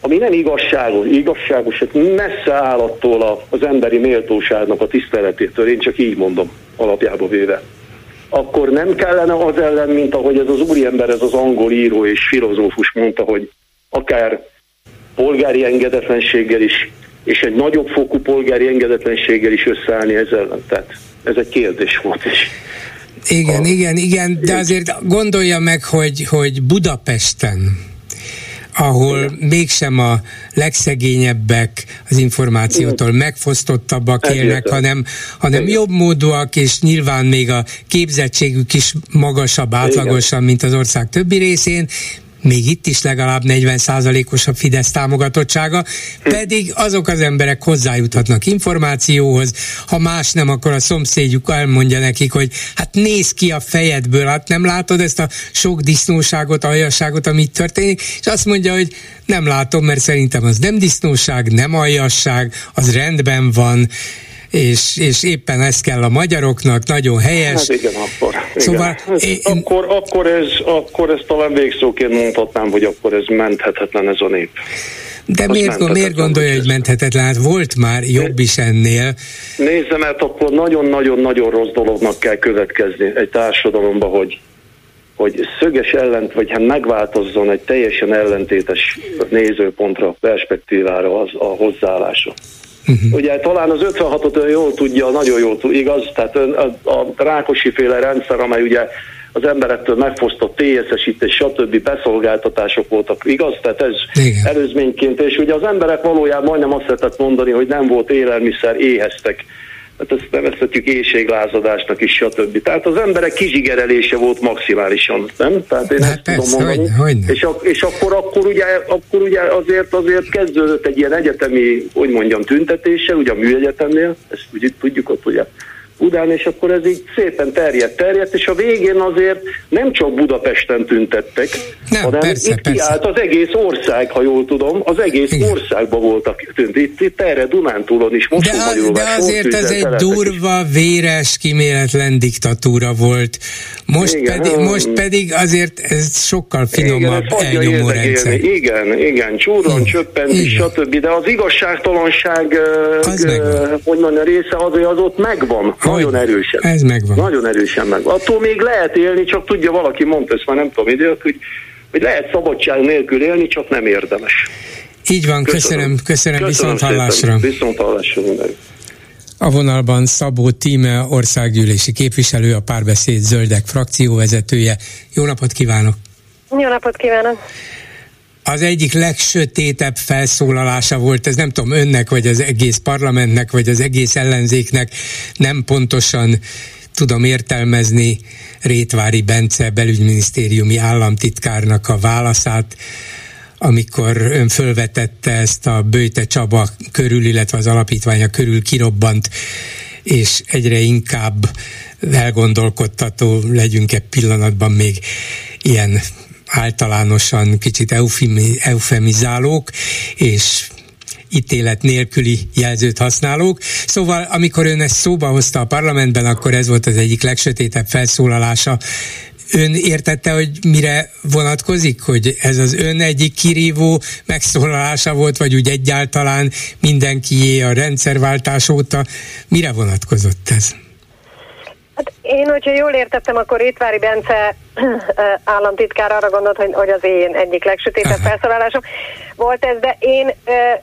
ami nem igazságos, igazságos, hát messze áll attól az emberi méltóságnak a tiszteletétől, én csak így mondom alapjába véve. Akkor nem kellene az ellen, mint ahogy ez az úriember, ez az angol író és filozófus mondta, hogy akár polgári engedetlenséggel is, és egy nagyobb fokú polgári engedetlenséggel is összeállni ezzel. Tehát ez egy kérdés volt is. Igen, a... igen, igen, de azért gondolja meg, hogy, hogy Budapesten ahol Igen. mégsem a legszegényebbek az információtól megfosztottabbak élnek, Egyetlen. hanem, hanem jobb módúak, és nyilván még a képzettségük is magasabb átlagosan, mint az ország többi részén, még itt is legalább 40%-os a Fidesz támogatottsága, pedig azok az emberek hozzájuthatnak információhoz, ha más nem, akkor a szomszédjuk elmondja nekik, hogy hát néz ki a fejedből, hát nem látod ezt a sok disznóságot, aljasságot, ami itt történik, és azt mondja, hogy nem látom, mert szerintem az nem disznóság, nem aljasság, az rendben van, és, és éppen ez kell a magyaroknak, nagyon helyes. Hát igen, akkor. Szóval igen. Én, akkor, akkor, ez, akkor ez talán végszóként mondhatnám, hogy akkor ez menthetetlen ez a nép. De miért, miért gondolja, hogy menthetetlen? Hát volt már jobb is ennél. Nézzem, mert akkor nagyon-nagyon-nagyon rossz dolognak kell következni egy társadalomba, hogy hogy szöges ellent, vagy hát megváltozzon egy teljesen ellentétes nézőpontra, perspektívára az a hozzáállása. Uh-huh. Ugye talán az 56-ot jól tudja, nagyon jól tudja, igaz? Tehát a, a Rákosi féle rendszer, amely ugye az emberektől megfosztott TSS-ítés, stb. beszolgáltatások voltak, igaz? Tehát ez Igen. előzményként, és ugye az emberek valójában majdnem azt lehetett mondani, hogy nem volt élelmiszer, éheztek hát ezt nevezhetjük éjséglázadásnak is, stb. Tehát az emberek kizsigerelése volt maximálisan, nem? Tehát én hát ezt persze, tudom mondani. Hogy, hogy és, a, és akkor, akkor, ugye, akkor ugye azért, azért kezdődött egy ilyen egyetemi, hogy mondjam, tüntetése, ugye a műegyetemnél, ezt ugye tudjuk ott, ugye Budán, és akkor ez így szépen terjedt, terjedt, és a végén azért nem csak Budapesten tüntettek, nem, hanem persze, itt persze. kiállt az egész ország, ha jól tudom, az egész Igen. országban voltak tünt. Itt, itt erre Dunántúlon is, most de, az, de azért ez egy durva, véres, kiméletlen diktatúra volt. Most, igen, pedig, most pedig azért ez sokkal finomabb igen, elnyomó rendszer. Igen, igen, csúron, csöppent, és stb. De az igazságtalanság, az uh, hogy mondja, része azért az ott megvan nagyon erősen. Ez megvan. Nagyon erősen megvan. Attól még lehet élni, csak tudja, valaki mondta ezt már nem tudom idő, hogy, hogy lehet szabadság nélkül élni, csak nem érdemes. Így van, köszönöm, köszönöm, köszönöm viszont hallásra. Viszont hallásra A vonalban Szabó Tíme, országgyűlési képviselő, a párbeszéd zöldek frakcióvezetője. Jó napot kívánok! Jó napot kívánok! Az egyik legsötétebb felszólalása volt, ez nem tudom önnek, vagy az egész parlamentnek, vagy az egész ellenzéknek, nem pontosan tudom értelmezni. Rétvári Bence belügyminisztériumi államtitkárnak a válaszát, amikor ön fölvetette ezt a Bőte Csaba körül, illetve az alapítványa körül kirobbant, és egyre inkább elgondolkodtató legyünk-e pillanatban még ilyen általánosan kicsit eufemizálók, és ítélet nélküli jelzőt használók. Szóval, amikor ön ezt szóba hozta a parlamentben, akkor ez volt az egyik legsötétebb felszólalása. Ön értette, hogy mire vonatkozik, hogy ez az ön egyik kirívó megszólalása volt, vagy úgy egyáltalán mindenkié a rendszerváltás óta. Mire vonatkozott ez? Hát én, hogyha jól értettem, akkor Étvári Bence államtitkár arra gondolt, hogy, hogy az én egyik legsötétebb felszólalásom volt ez, de én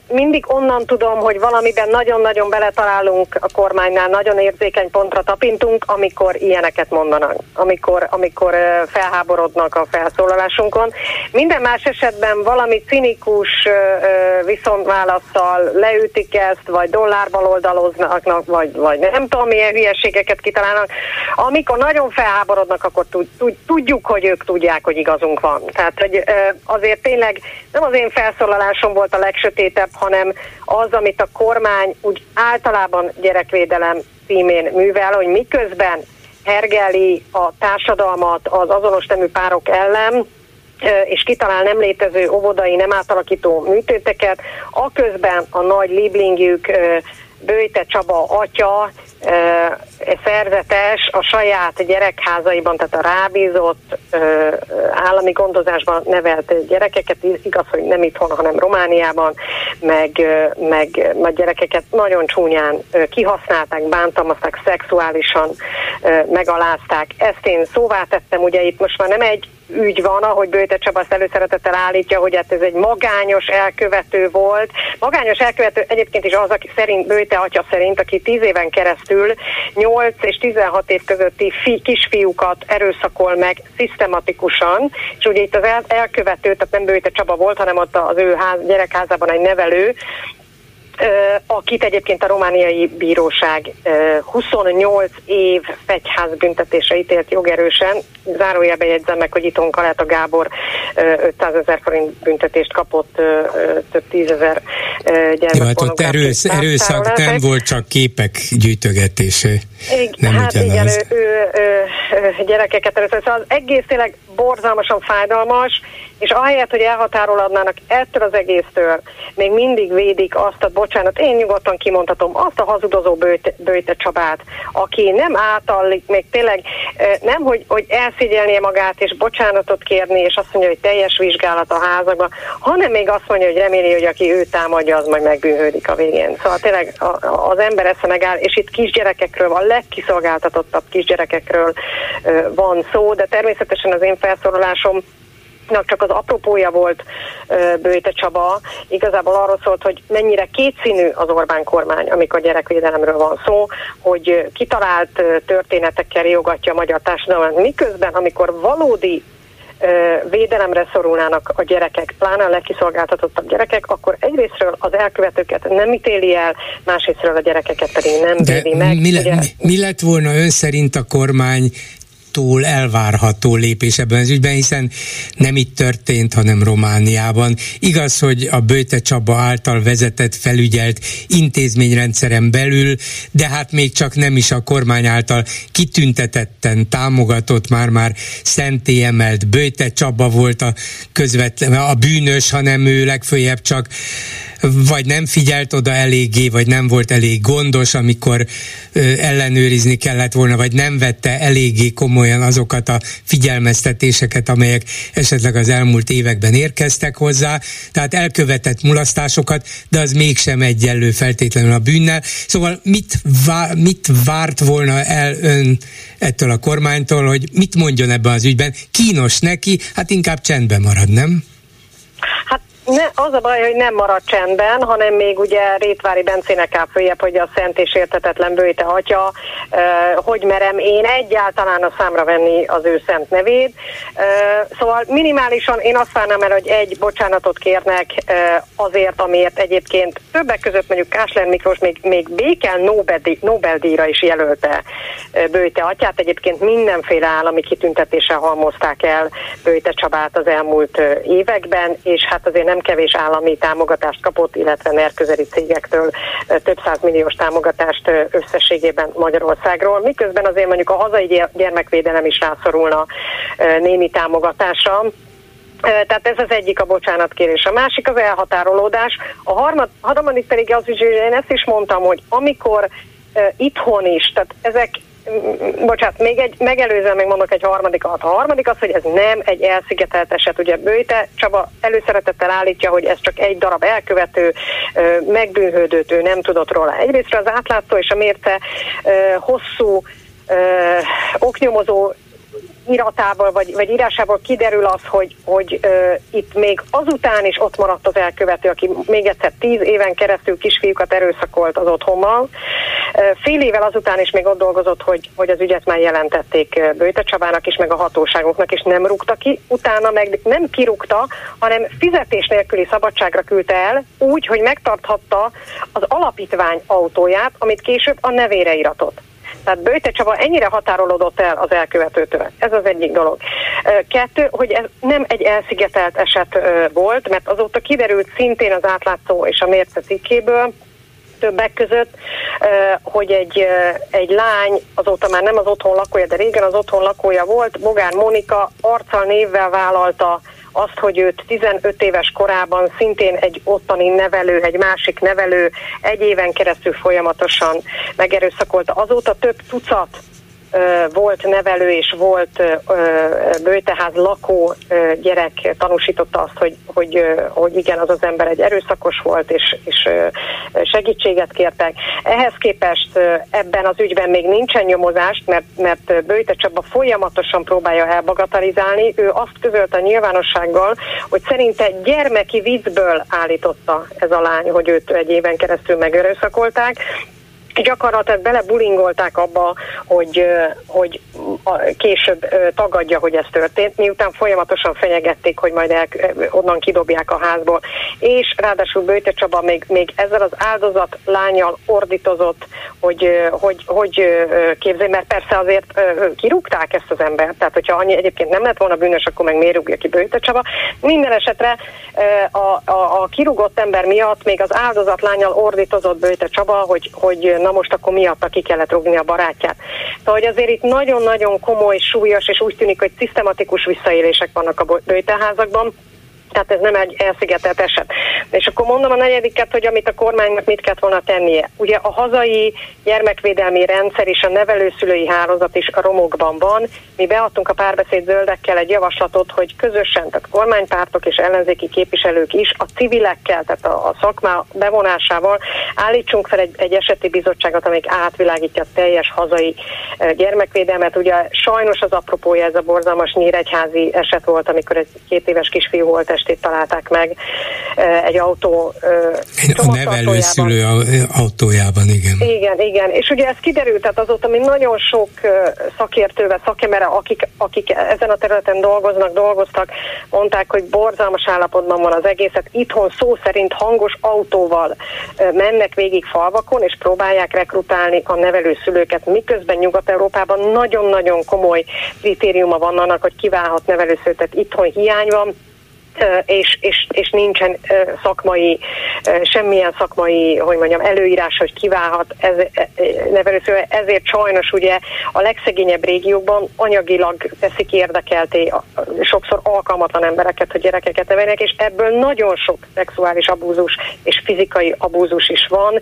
mindig onnan tudom, hogy valamiben nagyon-nagyon beletalálunk a kormánynál, nagyon érzékeny pontra tapintunk, amikor ilyeneket mondanak, amikor, amikor felháborodnak a felszólalásunkon. Minden más esetben valami cinikus viszontválaszsal leütik ezt, vagy dollárból oldaloznak, vagy, vagy nem tudom, milyen hülyeségeket kitalálnak. Amikor nagyon felháborodnak, akkor tud, tud, tudjuk, hogy ők tudják, hogy igazunk van. Tehát hogy azért tényleg nem az én felszólalásom volt a legsötétebb, hanem az, amit a kormány úgy általában gyerekvédelem címén művel, hogy miközben hergeli a társadalmat az azonos nemű párok ellen, és kitalál nem létező óvodai nem átalakító műtéteket, aközben a nagy liblingjük Bőjte Csaba atya szerzetes a saját gyerekházaiban, tehát a rábízott állami gondozásban nevelt gyerekeket, igaz, hogy nem itthon, hanem Romániában, meg, meg, meg gyerekeket nagyon csúnyán kihasználták, bántalmazták, szexuálisan megalázták. Ezt én szóvá tettem, ugye itt most már nem egy ügy van, ahogy Bőte Csaba előszeretettel állítja, hogy hát ez egy magányos elkövető volt. Magányos elkövető egyébként is az, aki szerint, Bőte atya szerint, aki 10 éven keresztül 8 és 16 év közötti fi, kisfiúkat erőszakol meg szisztematikusan, és ugye itt az el, elkövető, tehát nem Bőte Csaba volt, hanem ott az ő ház, gyerekházában egy nevelő, akit egyébként a romániai bíróság 28 év fegyházbüntetésre ítélt jogerősen. Zárójelbe jegyzem meg, hogy itthon Kaláta Gábor 500 ezer forint büntetést kapott több tízezer gyermek. Hát ott erősz, erőszak nem volt csak képek gyűjtögetése. Nem hát igen, ő, ő, ő, gyerekeket erőszak. Szóval az egész tényleg borzalmasan fájdalmas, és ahelyett, hogy elhatárolodnának ettől az egésztől, még mindig védik azt a, bocsánat, én nyugodtan kimondhatom, azt a hazudozó bőte, bőte Csabát, aki nem átallik, még tényleg nem, hogy, hogy elszégyelnie magát és bocsánatot kérni, és azt mondja, hogy teljes vizsgálat a házakban, hanem még azt mondja, hogy reméli, hogy aki őt támadja, az majd megbűnhődik a végén. Szóval tényleg az ember esze megáll, és itt kisgyerekekről, a legkiszolgáltatottabb kisgyerekekről van szó, de természetesen az én felszólalásom csak az apropója volt Bőte Csaba, igazából arról szólt, hogy mennyire kétszínű az Orbán kormány, amikor gyerekvédelemről van szó, hogy kitalált történetekkel riogatja a magyar társadalmat, miközben, amikor valódi védelemre szorulnának a gyerekek, pláne a legkiszolgáltatottabb gyerekek, akkor egyrésztről az elkövetőket nem ítéli el, másrésztről a gyerekeket pedig nem védi meg. Mi, le, mi, mi lett volna ön szerint a kormány tól elvárható lépés ebben az ügyben, hiszen nem itt történt, hanem Romániában. Igaz, hogy a Bőte Csaba által vezetett, felügyelt intézményrendszeren belül, de hát még csak nem is a kormány által kitüntetetten támogatott, már-már szenté emelt Bőte Csaba volt a közvetlen, a bűnös, hanem ő legfőjebb csak vagy nem figyelt oda eléggé, vagy nem volt elég gondos, amikor ellenőrizni kellett volna, vagy nem vette eléggé komolyan azokat a figyelmeztetéseket, amelyek esetleg az elmúlt években érkeztek hozzá, tehát elkövetett mulasztásokat, de az mégsem egyenlő feltétlenül a bűnnel. Szóval mit, vá- mit várt volna el ön ettől a kormánytól, hogy mit mondjon ebben az ügyben? Kínos neki, hát inkább csendben marad, nem? Hát ne, az a baj, hogy nem marad csendben, hanem még ugye Rétvári Bencének áll följebb, hogy a szent és értetetlen bőte atya, hogy merem én egyáltalán a számra venni az ő szent nevét. Szóval minimálisan én azt várnám el, hogy egy bocsánatot kérnek azért, amiért egyébként többek között mondjuk Kásler Miklós még, még Békel Nobel-díjra Nobel is jelölte Bőte atyát. Egyébként mindenféle állami kitüntetéssel halmozták el Bőte Csabát az elmúlt években, és hát azért nem nem kevés állami támogatást kapott, illetve nerközeli cégektől több milliós támogatást összességében Magyarországról, miközben azért mondjuk a hazai gyermekvédelem is rászorulna némi támogatásra, tehát ez az egyik a bocsánatkérés. A másik az elhatárolódás. A harmad, harmadik pedig az, hogy én ezt is mondtam, hogy amikor itthon is, tehát ezek bocsánat, még egy, megelőzően még mondok egy harmadikat. A harmadik az, hogy ez nem egy elszigetelt eset. Ugye Bőte Csaba előszeretettel állítja, hogy ez csak egy darab elkövető, megbűnhődőt ő nem tudott róla. Egyrészt az átlátszó és a mérce hosszú oknyomozó iratával vagy, vagy írásából kiderül az, hogy, hogy ö, itt még azután is ott maradt az elkövető, aki még egyszer tíz éven keresztül kisfiúkat erőszakolt az otthonmal. Fél évvel azután is még ott dolgozott, hogy, hogy az ügyet már jelentették Bőte Csabának is, meg a hatóságoknak is nem rúgta ki. Utána meg nem kirúgta, hanem fizetés nélküli szabadságra küldte el, úgy, hogy megtarthatta az alapítvány autóját, amit később a nevére iratott. Tehát Bőte Csaba ennyire határolódott el az elkövetőtől. Ez az egyik dolog. Kettő, hogy ez nem egy elszigetelt eset volt, mert azóta kiderült szintén az átlátszó és a mérce cikkéből, többek között, hogy egy, egy lány, azóta már nem az otthon lakója, de régen az otthon lakója volt, Bogár Monika arccal névvel vállalta azt, hogy őt 15 éves korában szintén egy ottani nevelő, egy másik nevelő egy éven keresztül folyamatosan megerőszakolta. Azóta több tucat volt nevelő és volt bőteház lakó gyerek tanúsította azt, hogy, hogy, hogy igen, az az ember egy erőszakos volt, és, és segítséget kértek. Ehhez képest ebben az ügyben még nincsen nyomozás, mert, mert Bőte Csaba folyamatosan próbálja elbagatalizálni. Ő azt közölt a nyilvánossággal, hogy szerinte gyermeki viccből állította ez a lány, hogy őt egy éven keresztül megerőszakolták, gyakorlatilag belebulingolták abba, hogy, hogy később tagadja, hogy ez történt, miután folyamatosan fenyegették, hogy majd el, onnan kidobják a házból. És ráadásul Bőte Csaba még, még ezzel az áldozat lányal ordítozott, hogy, hogy, hogy képzelj, mert persze azért kirúgták ezt az embert, tehát hogyha annyi egyébként nem lett volna bűnös, akkor meg miért rúgja ki Bőte Csaba. Minden esetre a, a, a kirúgott ember miatt még az áldozat lányal ordítozott Bőte Csaba, hogy, hogy na most akkor miatta ki kellett rúgni a barátját. Szóval, hogy azért itt nagyon-nagyon komoly, súlyos, és úgy tűnik, hogy szisztematikus visszaélések vannak a bőjteházakban, Tehát ez nem egy elszigetelt eset. És akkor mondom a negyediket, hogy amit a kormánynak mit kellett volna tennie. Ugye a hazai gyermekvédelmi rendszer és a nevelőszülői hálózat is a romokban van. Mi beadtunk a párbeszéd zöldekkel egy javaslatot, hogy közösen, tehát kormánypártok és ellenzéki képviselők is a civilekkel, tehát a, a szakmá bevonásával állítsunk fel egy, egy eseti bizottságot, amelyik átvilágítja a teljes hazai e, gyermekvédelmet. Ugye sajnos az apropója ez a borzalmas nyíregyházi eset volt, amikor egy két éves kisfiú volt testét találták meg egy autó A nevelőszülő autójában, igen. Igen, igen. És ugye ez kiderült, tehát azóta mi nagyon sok szakértővel, szakemere, akik, akik ezen a területen dolgoznak, dolgoztak, mondták, hogy borzalmas állapotban van az egészet. Itthon szó szerint hangos autóval mennek végig falvakon, és próbálják rekrutálni a nevelőszülőket, miközben Nyugat-Európában nagyon-nagyon komoly kritériuma van annak, hogy kiválhat nevelőszülő, tehát itthon hiány van és, és, és nincsen szakmai, semmilyen szakmai, hogy mondjam, előírás, hogy kiválhat ez, nevelőszülő. Ezért sajnos ugye a legszegényebb régiókban anyagilag teszik érdekelté sokszor alkalmatlan embereket, hogy gyerekeket neveljenek, és ebből nagyon sok szexuális abúzus és fizikai abúzus is van.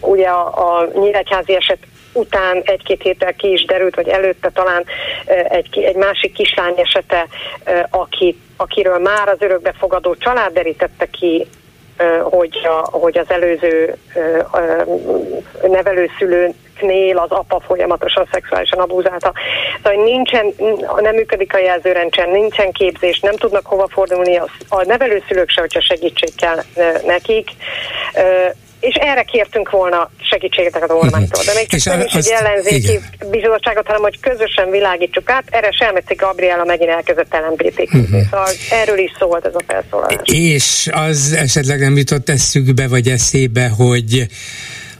Ugye a, a nyíregyházi eset után egy-két héttel ki is derült, vagy előtte talán egy, egy másik kislány esete, aki, akiről már az örökbefogadó család derítette ki, hogy, a, hogy az előző nevelőszülőknél az apa folyamatosan szexuálisan abúzálta. Szóval nincsen, nem működik a jelzőrendszer, nincsen képzés, nem tudnak hova fordulni a, a nevelőszülők se, hogyha segítség kell nekik és erre kértünk volna segítséget a kormánytól. De még csak nem is egy ellenzéki igen. bizottságot, hanem hogy közösen világítsuk át. Erre Selmeci Gabriela megint elkezdett LMBT uh-huh. Szóval erről is szólt ez a felszólalás. És az esetleg nem jutott eszükbe, vagy eszébe, hogy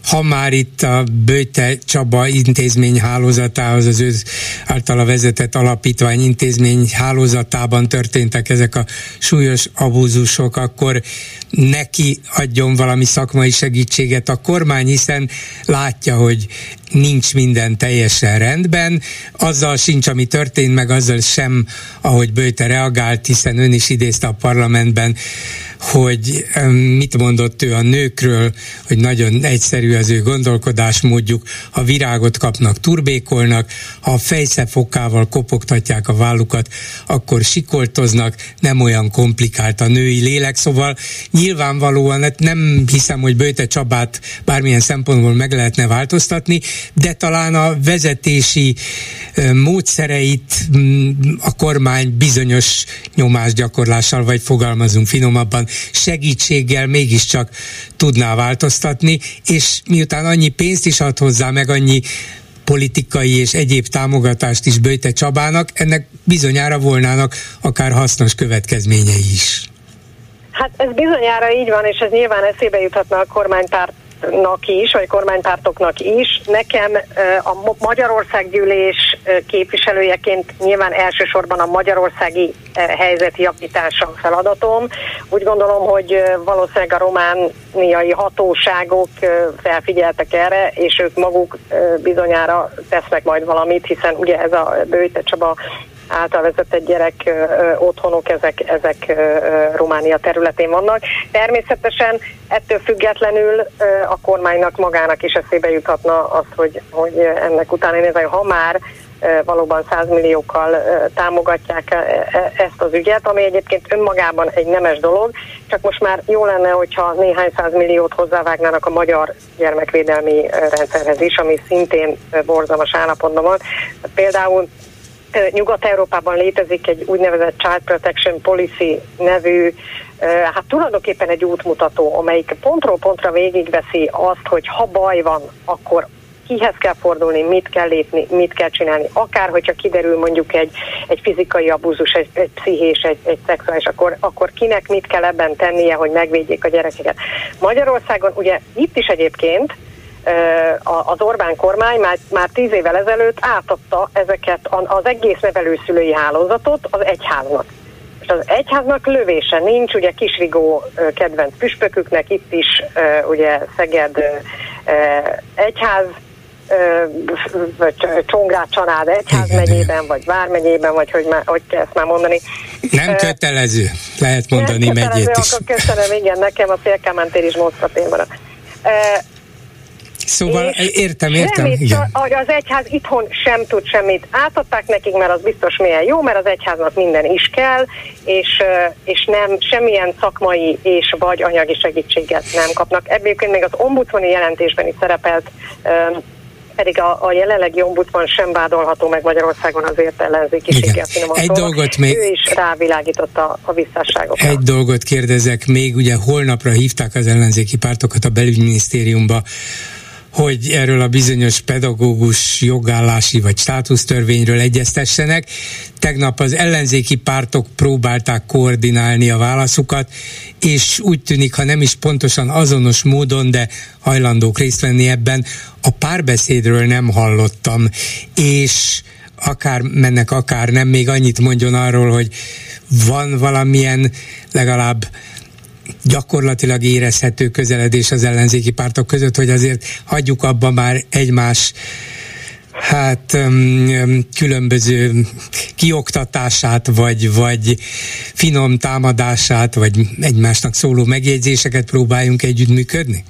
ha már itt a Bőte Csaba intézmény hálózatához, az ő általa vezetett alapítvány intézmény hálózatában történtek ezek a súlyos abúzusok, akkor neki adjon valami szakmai segítséget a kormány, hiszen látja, hogy nincs minden teljesen rendben, azzal sincs, ami történt, meg azzal sem, ahogy Bőte reagált, hiszen ön is idézte a parlamentben, hogy mit mondott ő a nőkről, hogy nagyon egyszerű az ő gondolkodásmódjuk, ha virágot kapnak, turbékolnak, ha a fejszefokával kopogtatják a vállukat, akkor sikoltoznak, nem olyan komplikált a női lélek, szóval nyilvánvalóan hát nem hiszem, hogy Bőte Csabát bármilyen szempontból meg lehetne változtatni, de talán a vezetési módszereit a kormány bizonyos nyomásgyakorlással, vagy fogalmazunk finomabban, segítséggel mégiscsak tudná változtatni, és miután annyi pénzt is ad hozzá, meg annyi politikai és egyéb támogatást is Böjte Csabának, ennek bizonyára volnának akár hasznos következményei is. Hát ez bizonyára így van, és ez nyilván eszébe juthatna a kormánypárt pártnak is, vagy kormánypártoknak is. Nekem a Magyarország gyűlés képviselőjeként nyilván elsősorban a magyarországi helyzet javítása feladatom. Úgy gondolom, hogy valószínűleg a romániai hatóságok felfigyeltek erre, és ők maguk bizonyára tesznek majd valamit, hiszen ugye ez a Bőte Csaba által vezetett gyerek otthonok, ezek, ezek Románia területén vannak. Természetesen ettől függetlenül a kormánynak magának is eszébe juthatna az, hogy, hogy ennek utána nézni, ha már valóban 100 milliókkal támogatják ezt az ügyet, ami egyébként önmagában egy nemes dolog, csak most már jó lenne, hogyha néhány száz milliót hozzávágnának a magyar gyermekvédelmi rendszerhez is, ami szintén borzalmas állapotban van. Például Nyugat-Európában létezik egy úgynevezett Child Protection Policy nevű, hát tulajdonképpen egy útmutató, amelyik pontról pontra végigveszi azt, hogy ha baj van, akkor kihez kell fordulni, mit kell lépni, mit kell csinálni. Akár, hogyha kiderül mondjuk egy, egy fizikai abúzus, egy, egy pszichés, egy, egy szexuális, akkor, akkor kinek mit kell ebben tennie, hogy megvédjék a gyerekeket. Magyarországon ugye itt is egyébként az Orbán kormány már, már tíz évvel ezelőtt átadta ezeket az egész nevelőszülői hálózatot az egyháznak. És az egyháznak lövése nincs, ugye Kisrigó kedvenc püspöküknek, itt is ugye Szeged egyház, vagy Csongrád Csanád egyház megyében, vagy Vármegyében, vagy hogy, már, hogy kell ezt már mondani. Nem kötelező, lehet mondani nem kötelező, megyét is. akkor köszönöm, igen, nekem a Félkámán tér is Moszkva Szóval értem, értem. Semmit, igen. hogy az egyház itthon sem tud semmit. Átadták nekik, mert az biztos milyen jó, mert az egyháznak minden is kell, és, és nem semmilyen szakmai és vagy anyagi segítséget nem kapnak. Ebből még az ombudsmani jelentésben is szerepelt pedig a, a jelenlegi ombudsman sem vádolható meg Magyarországon azért ellenzékiséggel Egy dolgot még... Ő is rávilágította a visszásságokra. Egy dolgot kérdezek még, ugye holnapra hívták az ellenzéki pártokat a belügyminisztériumba, hogy erről a bizonyos pedagógus jogállási vagy státusztörvényről egyeztessenek. Tegnap az ellenzéki pártok próbálták koordinálni a válaszukat, és úgy tűnik, ha nem is pontosan azonos módon, de hajlandók részt venni ebben, a párbeszédről nem hallottam, és akár mennek, akár nem, még annyit mondjon arról, hogy van valamilyen legalább gyakorlatilag érezhető közeledés az ellenzéki pártok között, hogy azért hagyjuk abba már egymás hát különböző kioktatását, vagy, vagy finom támadását, vagy egymásnak szóló megjegyzéseket próbáljunk együttműködni?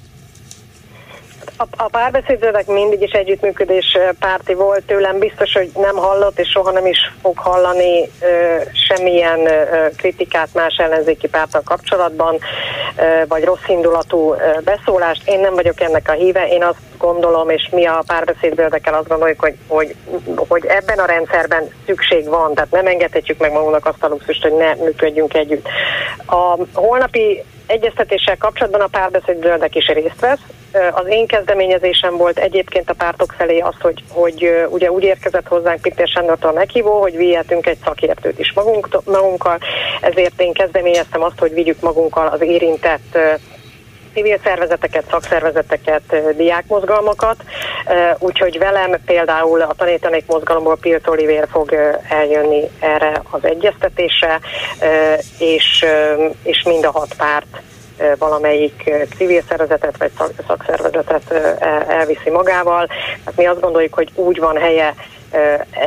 A, a párbeszédőnek mindig is együttműködés párti volt tőlem, biztos, hogy nem hallott, és soha nem is fog hallani ö, semmilyen ö, kritikát más ellenzéki párttal kapcsolatban, ö, vagy rossz indulatú ö, beszólást. Én nem vagyok ennek a híve, én azt gondolom, és mi a párbeszédbőrdekkel azt gondoljuk, hogy, hogy, hogy ebben a rendszerben szükség van, tehát nem engedhetjük meg magunknak azt a luxust, hogy ne működjünk együtt. A holnapi egyeztetéssel kapcsolatban a párbeszéd zöldek is részt vesz. Az én kezdeményezésem volt egyébként a pártok felé az, hogy, hogy ugye úgy érkezett hozzánk Péter Sándortól meghívó, hogy vihetünk egy szakértőt is magunk, magunkkal, ezért én kezdeményeztem azt, hogy vigyük magunkkal az érintett civil szervezeteket, szakszervezeteket, diákmozgalmakat, úgyhogy velem például a tanítanék mozgalomból Pilt Oliver fog eljönni erre az egyeztetésre, és, és mind a hat párt valamelyik civil szervezetet vagy szakszervezetet elviszi magával. Hát mi azt gondoljuk, hogy úgy van helye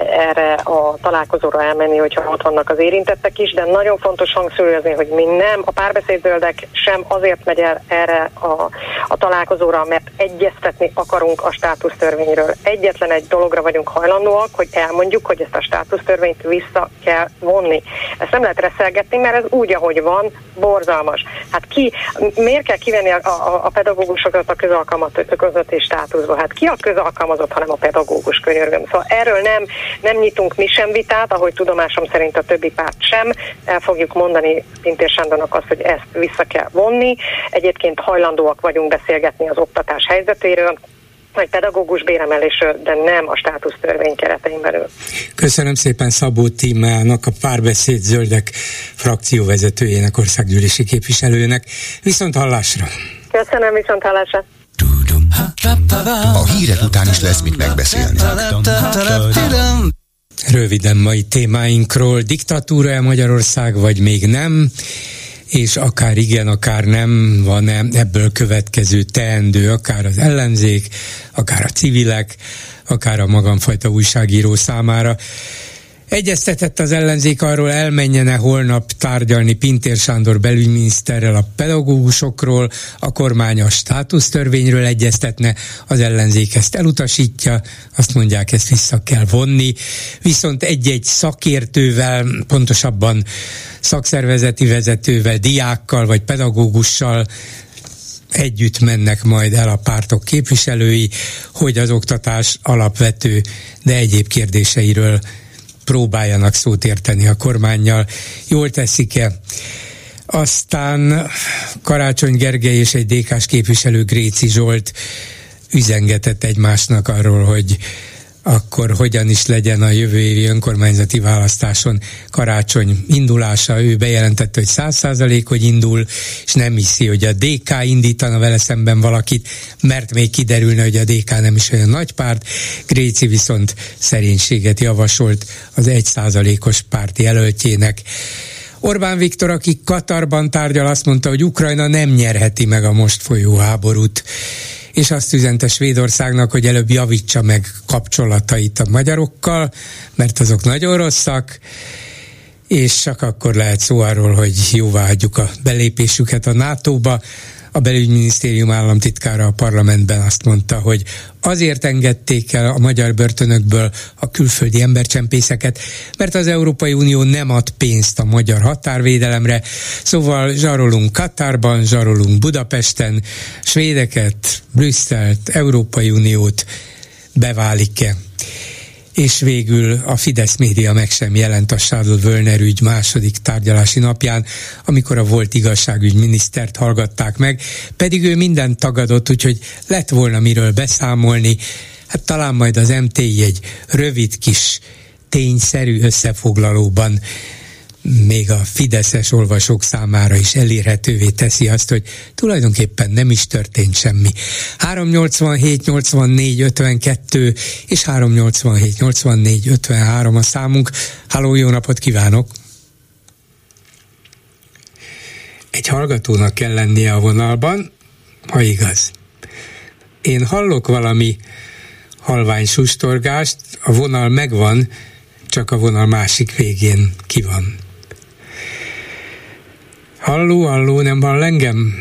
erre a találkozóra elmenni, hogyha ott vannak az érintettek is, de nagyon fontos hangsúlyozni, hogy mi nem, a párbeszédböldek sem azért megy el erre a, a találkozóra, mert egyeztetni akarunk a státusztörvényről. Egyetlen egy dologra vagyunk hajlandóak, hogy elmondjuk, hogy ezt a státusztörvényt vissza kell vonni. Ezt nem lehet reszelgetni, mert ez úgy, ahogy van, borzalmas. Hát ki, miért kell kivenni a, a, a pedagógusokat a közalkalmazott státuszba? Hát ki a közalkalmazott, hanem a pedagógus könyörgöm. Szóval erről erről nem, nem nyitunk mi sem vitát, ahogy tudomásom szerint a többi párt sem. El fogjuk mondani Pintér Sándornak azt, hogy ezt vissza kell vonni. Egyébként hajlandóak vagyunk beszélgetni az oktatás helyzetéről, vagy pedagógus béremelésről, de nem a státusztörvény keretein belül. Köszönöm szépen Szabó Tímának, a párbeszéd zöldek frakcióvezetőjének, országgyűlési képviselőnek. Viszont hallásra! Köszönöm, viszont hallásra! A hírek után is lesz mit megbeszélni. Röviden mai témáinkról. Diktatúra-e Magyarország, vagy még nem? és akár igen, akár nem van -e ebből következő teendő, akár az ellenzék, akár a civilek, akár a magamfajta újságíró számára. Egyeztetett az ellenzék arról, elmenjene holnap tárgyalni Pintér Sándor belügyminiszterrel a pedagógusokról, a kormány a státusztörvényről egyeztetne, az ellenzék ezt elutasítja, azt mondják, ezt vissza kell vonni, viszont egy-egy szakértővel, pontosabban szakszervezeti vezetővel, diákkal vagy pedagógussal együtt mennek majd el a pártok képviselői, hogy az oktatás alapvető, de egyéb kérdéseiről próbáljanak szót érteni a kormányjal. Jól teszik-e? Aztán Karácsony Gergely és egy DK-s képviselő Gréci Zsolt üzengetett egymásnak arról, hogy akkor hogyan is legyen a jövő évi önkormányzati választáson karácsony indulása. Ő bejelentette, hogy száz százalék, hogy indul, és nem hiszi, hogy a DK indítana vele szemben valakit, mert még kiderülne, hogy a DK nem is olyan nagy párt. Gréci viszont szerénységet javasolt az egy százalékos párt jelöltjének. Orbán Viktor, aki Katarban tárgyal, azt mondta, hogy Ukrajna nem nyerheti meg a most folyó háborút és azt üzente Svédországnak, hogy előbb javítsa meg kapcsolatait a magyarokkal, mert azok nagyon rosszak, és csak akkor lehet szó arról, hogy jóvá hagyjuk a belépésüket a NATO-ba. A belügyminisztérium államtitkára a parlamentben azt mondta, hogy azért engedték el a magyar börtönökből a külföldi embercsempészeket, mert az Európai Unió nem ad pénzt a magyar határvédelemre, szóval zsarolunk Katárban, zsarolunk Budapesten, svédeket, Brüsszelt, Európai Uniót, beválik-e és végül a Fidesz média meg sem jelent a Sádl Völner ügy második tárgyalási napján, amikor a volt igazságügyminisztert hallgatták meg, pedig ő mindent tagadott, úgyhogy lett volna miről beszámolni, hát talán majd az MTI egy rövid kis tényszerű összefoglalóban még a fideszes olvasók számára is elérhetővé teszi azt, hogy tulajdonképpen nem is történt semmi. 387 84 52 és 387 84 53 a számunk. Háló, jó napot kívánok! Egy hallgatónak kell lennie a vonalban, ha igaz. Én hallok valami halvány sustorgást, a vonal megvan, csak a vonal másik végén ki van. Halló, halló, nem hall engem?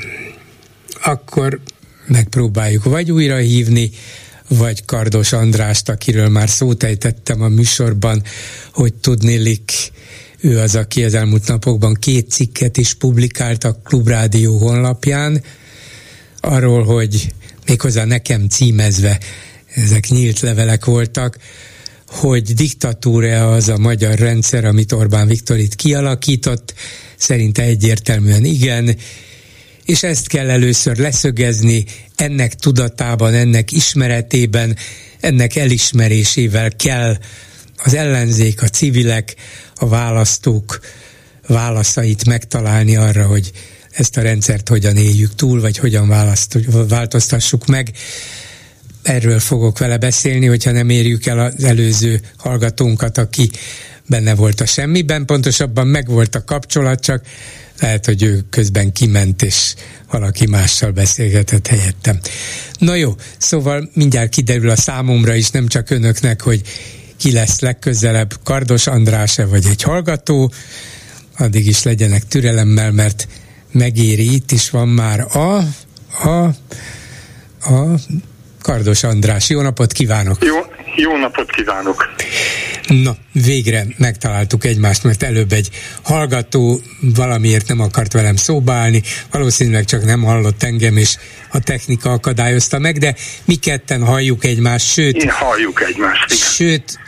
Akkor megpróbáljuk vagy újra hívni, vagy Kardos Andrást, akiről már szót ejtettem a műsorban, hogy tudnélik, ő az, aki az elmúlt napokban két cikket is publikált a Klubrádió honlapján, arról, hogy méghozzá nekem címezve, ezek nyílt levelek voltak, hogy diktatúra az a magyar rendszer, amit Orbán Viktor itt kialakított, szerinte egyértelműen igen, és ezt kell először leszögezni, ennek tudatában, ennek ismeretében, ennek elismerésével kell az ellenzék, a civilek, a választók válaszait megtalálni arra, hogy ezt a rendszert hogyan éljük túl, vagy hogyan változtassuk meg. Erről fogok vele beszélni, hogyha nem érjük el az előző hallgatónkat, aki benne volt a semmiben, pontosabban megvolt a kapcsolat, csak lehet, hogy ő közben kiment, és valaki mással beszélgetett helyettem. Na jó, szóval mindjárt kiderül a számomra is, nem csak önöknek, hogy ki lesz legközelebb, Kardos András-e vagy egy hallgató, addig is legyenek türelemmel, mert megéri, itt is van már a, a, a Kardos András. Jó napot kívánok! Jó, jó napot kívánok! Na, végre megtaláltuk egymást, mert előbb egy hallgató valamiért nem akart velem szóba állni, valószínűleg csak nem hallott engem, és a technika akadályozta meg, de mi ketten halljuk egymást, sőt... Én halljuk egymást, igen. Sőt,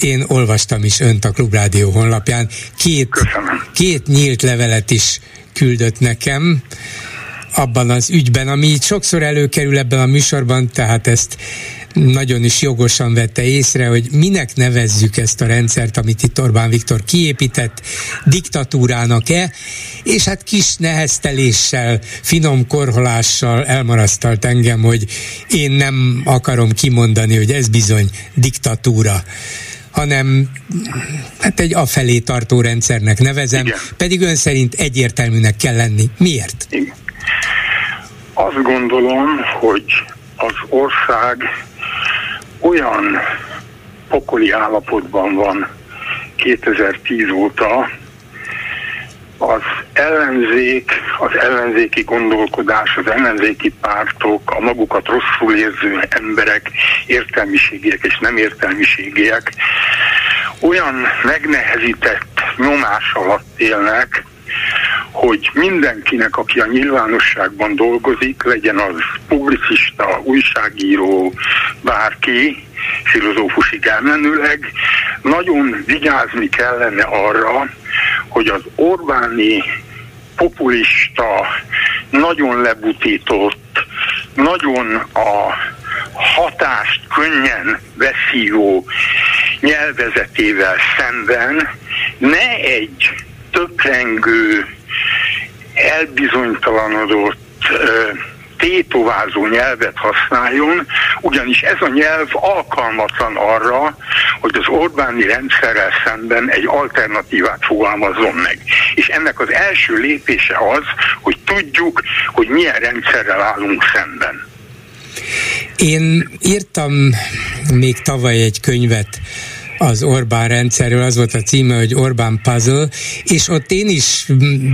én olvastam is önt a Klubrádió honlapján. Két, két nyílt levelet is küldött nekem abban az ügyben, ami sokszor előkerül ebben a műsorban, tehát ezt nagyon is jogosan vette észre, hogy minek nevezzük ezt a rendszert, amit itt Orbán Viktor kiépített, diktatúrának-e, és hát kis nehezteléssel, finom korholással elmarasztalt engem, hogy én nem akarom kimondani, hogy ez bizony diktatúra hanem hát egy afelé tartó rendszernek nevezem, Igen. pedig ön szerint egyértelműnek kell lenni. Miért? Igen. Azt gondolom, hogy az ország olyan pokoli állapotban van 2010 óta, az ellenzék, az ellenzéki gondolkodás, az ellenzéki pártok, a magukat rosszul érző emberek, értelmiségiek és nem értelmiségiek olyan megnehezített nyomás alatt élnek, hogy mindenkinek, aki a nyilvánosságban dolgozik, legyen az publicista, újságíró, bárki, filozófusig elmenőleg, nagyon vigyázni kellene arra, hogy az Orbáni populista, nagyon lebutított, nagyon a hatást könnyen beszívó nyelvezetével szemben ne egy töprengő, elbizonytalanodott, tétovázó nyelvet használjon, ugyanis ez a nyelv alkalmatlan arra, hogy az Orbáni rendszerrel szemben egy alternatívát fogalmazzon meg. És ennek az első lépése az, hogy tudjuk, hogy milyen rendszerrel állunk szemben. Én írtam még tavaly egy könyvet az Orbán rendszerről, az volt a címe, hogy Orbán Puzzle, és ott én is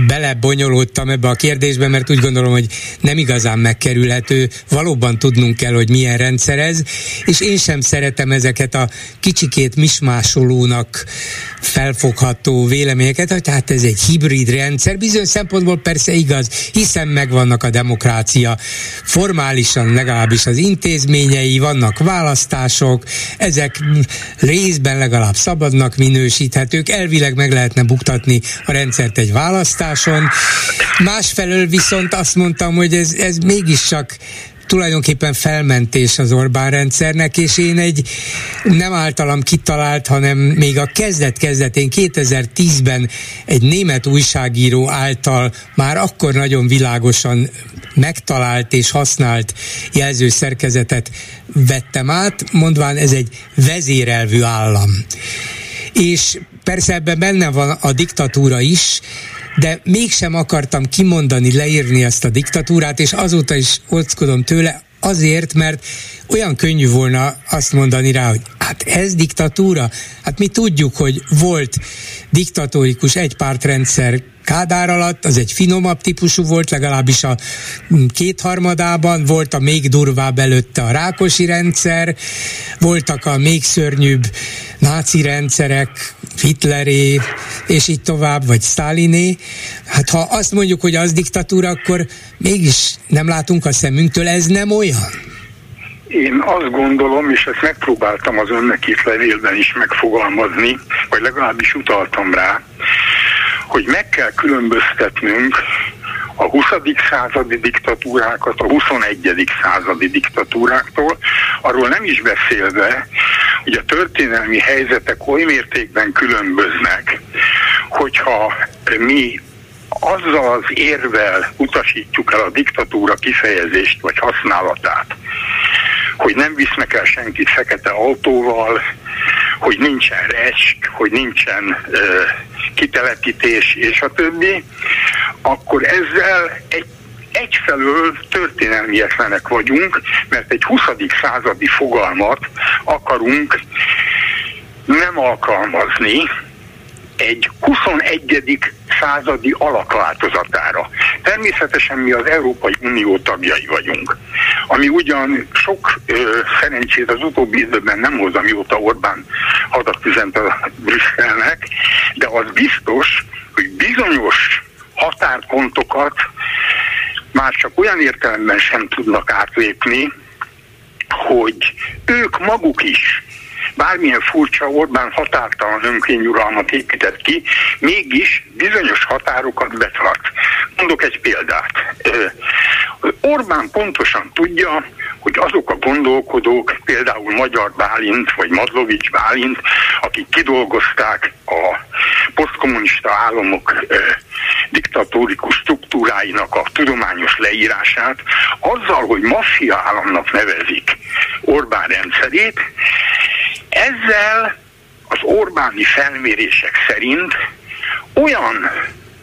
belebonyolódtam ebbe a kérdésbe, mert úgy gondolom, hogy nem igazán megkerülhető, valóban tudnunk kell, hogy milyen rendszer ez, és én sem szeretem ezeket a kicsikét mismásolónak felfogható véleményeket, hogy hát ez egy hibrid rendszer, bizonyos szempontból persze igaz, hiszen megvannak a demokrácia, formálisan legalábbis az intézményei, vannak választások, ezek részben legalább szabadnak minősíthetők, elvileg meg lehetne buktatni a rendszert egy választáson. Másfelől viszont azt mondtam, hogy ez, ez mégiscsak tulajdonképpen felmentés az Orbán rendszernek, és én egy nem általam kitalált, hanem még a kezdet-kezdetén 2010-ben egy német újságíró által már akkor nagyon világosan megtalált és használt jelzőszerkezetet vettem át, mondván ez egy vezérelvű állam. És persze ebben benne van a diktatúra is, de mégsem akartam kimondani, leírni ezt a diktatúrát, és azóta is óckodom tőle, azért, mert olyan könnyű volna azt mondani rá, hogy hát ez diktatúra. Hát mi tudjuk, hogy volt diktatórikus egypártrendszer Kádár alatt, az egy finomabb típusú volt, legalábbis a kétharmadában, volt a még durvább előtte a Rákosi rendszer, voltak a még szörnyűbb náci rendszerek, Hitleré, és így tovább, vagy Staliné. Hát ha azt mondjuk, hogy az diktatúra, akkor mégis nem látunk a szemünktől, ez nem olyan. Én azt gondolom, és ezt megpróbáltam az önnek itt levélben is megfogalmazni, vagy legalábbis utaltam rá, hogy meg kell különböztetnünk a 20. századi diktatúrákat a 21. századi diktatúráktól, arról nem is beszélve, hogy a történelmi helyzetek oly mértékben különböznek, hogyha mi azzal az érvel utasítjuk el a diktatúra kifejezést vagy használatát, hogy nem visznek el senkit fekete autóval, hogy nincsen resk, hogy nincsen uh, kitelepítés és a többi, akkor ezzel egy egyfelől történelmietlenek vagyunk, mert egy 20. századi fogalmat akarunk nem alkalmazni, egy 21. századi alakváltozatára. Természetesen mi az Európai Unió tagjai vagyunk, ami ugyan sok ö, szerencsét az utóbbi időben nem hoz, amióta Orbán hadat üzent a Brüsszelnek, de az biztos, hogy bizonyos határpontokat már csak olyan értelemben sem tudnak átlépni, hogy ők maguk is bármilyen furcsa Orbán határtalan önkényuralmat épített ki, mégis bizonyos határokat betart. Mondok egy példát. Orbán pontosan tudja, hogy azok a gondolkodók, például Magyar Bálint vagy Madlovics Bálint, akik kidolgozták a posztkommunista államok diktatórikus struktúráinak a tudományos leírását, azzal, hogy maffia államnak nevezik Orbán rendszerét, ezzel az Orbáni felmérések szerint olyan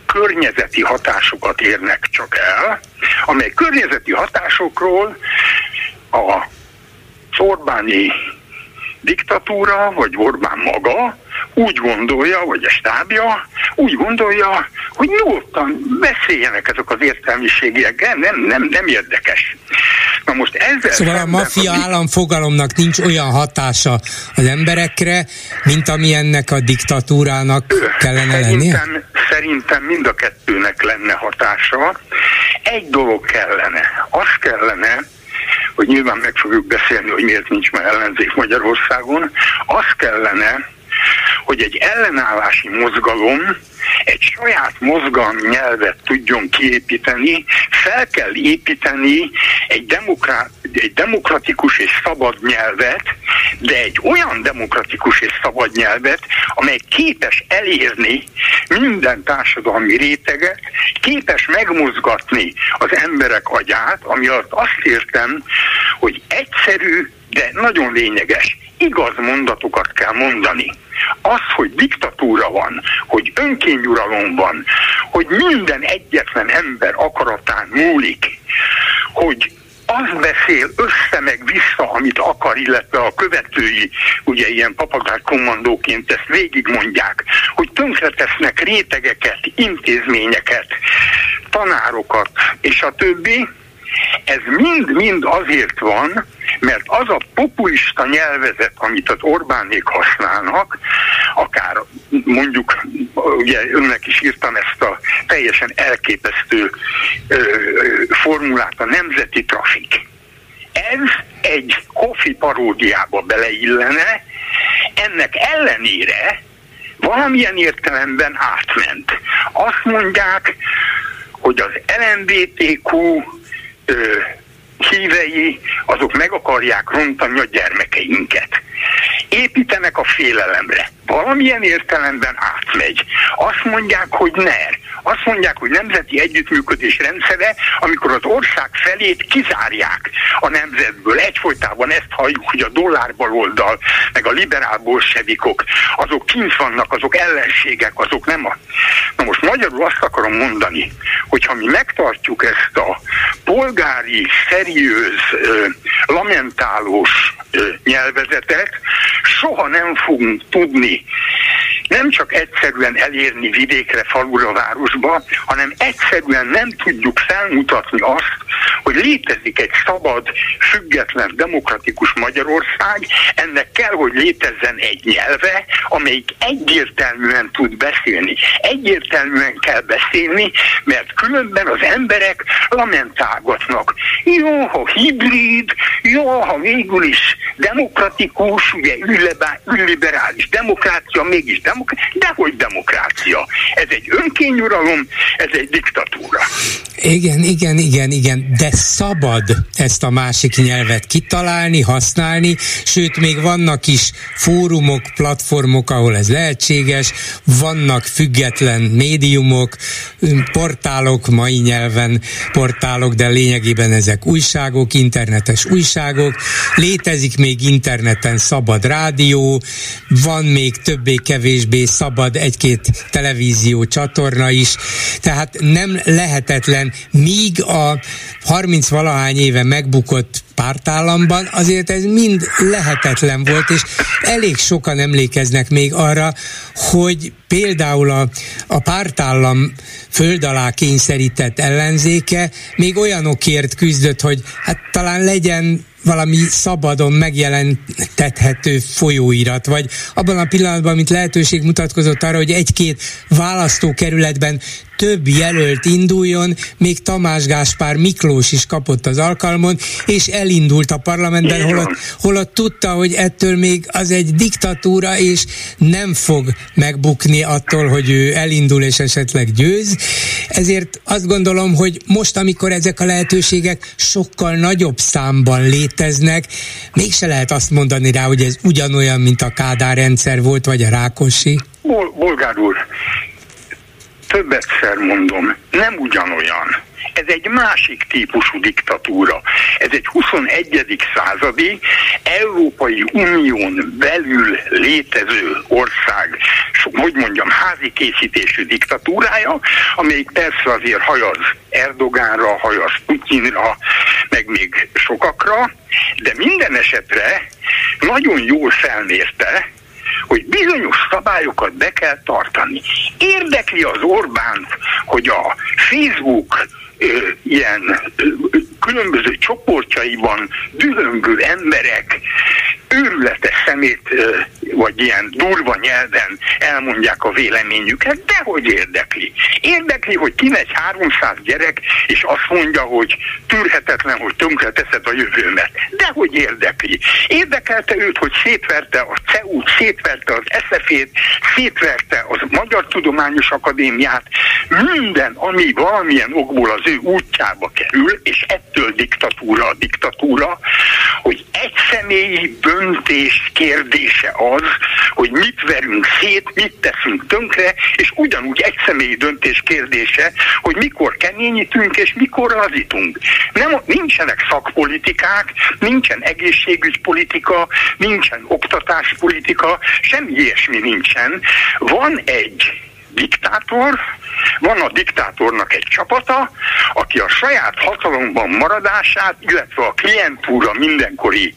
környezeti hatásokat érnek csak el, amely környezeti hatásokról a Orbáni diktatúra, vagy Orbán maga úgy gondolja, vagy a stábja úgy gondolja, hogy nyugodtan beszéljenek ezek az értelmiségiek, nem, nem, nem érdekes. Na most ezzel szóval a maffia ami... állam fogalomnak nincs olyan hatása az emberekre, mint ami ennek a diktatúrának kellene szerintem, lennie? Szerintem mind a kettőnek lenne hatása. Egy dolog kellene, az kellene, hogy nyilván meg fogjuk beszélni, hogy miért nincs már ellenzék Magyarországon, az kellene, hogy egy ellenállási mozgalom egy saját mozgalmi nyelvet tudjon kiépíteni, fel kell építeni egy, demokrat, egy demokratikus és szabad nyelvet, de egy olyan demokratikus és szabad nyelvet, amely képes elérni minden társadalmi réteget, képes megmozgatni az emberek agyát, ami alatt azt értem, hogy egyszerű, de nagyon lényeges, igaz mondatokat kell mondani. Az, hogy diktatúra van, hogy önkényuralom van, hogy minden egyetlen ember akaratán múlik, hogy az beszél össze meg vissza, amit akar, illetve a követői, ugye ilyen papagár kommandóként ezt végigmondják, hogy tönkretesznek rétegeket, intézményeket, tanárokat, és a többi, ez mind-mind azért van, mert az a populista nyelvezet, amit az Orbánék használnak, akár mondjuk, ugye önnek is írtam ezt a teljesen elképesztő ö, formulát, a nemzeti trafik. Ez egy kofi paródiába beleillene, ennek ellenére valamilyen értelemben átment. Azt mondják, hogy az LMBTQ ö, hívei, azok meg akarják rontani a gyermekeinket. Építenek a félelemre. Valamilyen értelemben átmegy. Azt mondják, hogy NER. Azt mondják, hogy nemzeti együttműködés rendszere, amikor az ország felét kizárják a nemzetből. Egyfolytában ezt halljuk, hogy a dollárbaloldal, meg a liberál bolsevikok, azok kint vannak, azok ellenségek, azok nem a... Na most magyarul azt akarom mondani, hogyha mi megtartjuk ezt a polgári, szeriőz, lamentálós nyelvezetet, soha nem fogunk tudni nem csak egyszerűen elérni vidékre, falura, városba, hanem egyszerűen nem tudjuk felmutatni azt, hogy létezik egy szabad, független, demokratikus Magyarország, ennek kell, hogy létezzen egy nyelve, amelyik egyértelműen tud beszélni. Egyértelműen kell beszélni, mert különben az emberek lamentálgatnak. Jó, ha hibrid, jó, ha végül is demokratikus, ugye ülliberális demokrácia, mégis demokrácia, demok- dehogy demokrácia. Ez egy önkényuralom, ez egy diktatúra. Igen, igen, igen, igen, de szabad ezt a másik nyelvet kitalálni, használni, sőt, még vannak is fórumok, platformok, ahol ez lehetséges, vannak független médiumok, portálok, mai nyelven portálok, de lényegében ezek újságok, internetes újságok, létezik még interneten szabad rádió, van még többé-kevésbé szabad egy-két televízió csatorna is, tehát nem lehetetlen, míg a 30 valahány éve megbukott pártállamban, azért ez mind lehetetlen volt, és elég sokan emlékeznek még arra, hogy például a, a pártállam föld alá kényszerített ellenzéke még olyanokért küzdött, hogy hát talán legyen valami szabadon megjelentethető folyóirat, vagy abban a pillanatban, mint lehetőség mutatkozott arra, hogy egy-két választókerületben több jelölt induljon, még Tamás Gáspár Miklós is kapott az alkalmon, és elindult a parlamentben, holott, holott tudta, hogy ettől még az egy diktatúra, és nem fog megbukni attól, hogy ő elindul és esetleg győz. Ezért azt gondolom, hogy most, amikor ezek a lehetőségek sokkal nagyobb számban léteznek, mégse lehet azt mondani rá, hogy ez ugyanolyan, mint a Kádár rendszer volt, vagy a Rákosi. Bol- Bolgár úr, többetszer mondom, nem ugyanolyan. Ez egy másik típusú diktatúra. Ez egy 21. századi Európai Unión belül létező ország, hogy mondjam, házi készítésű diktatúrája, amelyik persze azért hajaz Erdogánra, hajaz Putyinra, meg még sokakra, de minden esetre nagyon jól felmérte, hogy bizonyos szabályokat be kell tartani. Érdekli az Orbánt, hogy a Facebook ilyen különböző csoportjaiban dühöngő emberek őrületes szemét, vagy ilyen durva nyelven elmondják a véleményüket, de hogy érdekli. Érdekli, hogy kimegy 300 gyerek, és azt mondja, hogy tűrhetetlen, hogy tönkreteszed a jövőmet. De hogy érdekli. Érdekelte őt, hogy szétverte a CEU-t, szétverte az SZF-ét, szétverte az Magyar Tudományos Akadémiát, minden, ami valamilyen okból az ő útjába kerül, és ettől diktatúra a diktatúra, hogy egy személyi döntés kérdése az, hogy mit verünk szét, mit teszünk tönkre, és ugyanúgy egy személyi döntés kérdése, hogy mikor keményítünk és mikor lazítunk. Nem, nincsenek szakpolitikák, nincsen egészségügypolitika, nincsen oktatáspolitika, semmi ilyesmi nincsen. Van egy diktátor, van a diktátornak egy csapata, aki a saját hatalomban maradását, illetve a klientúra mindenkori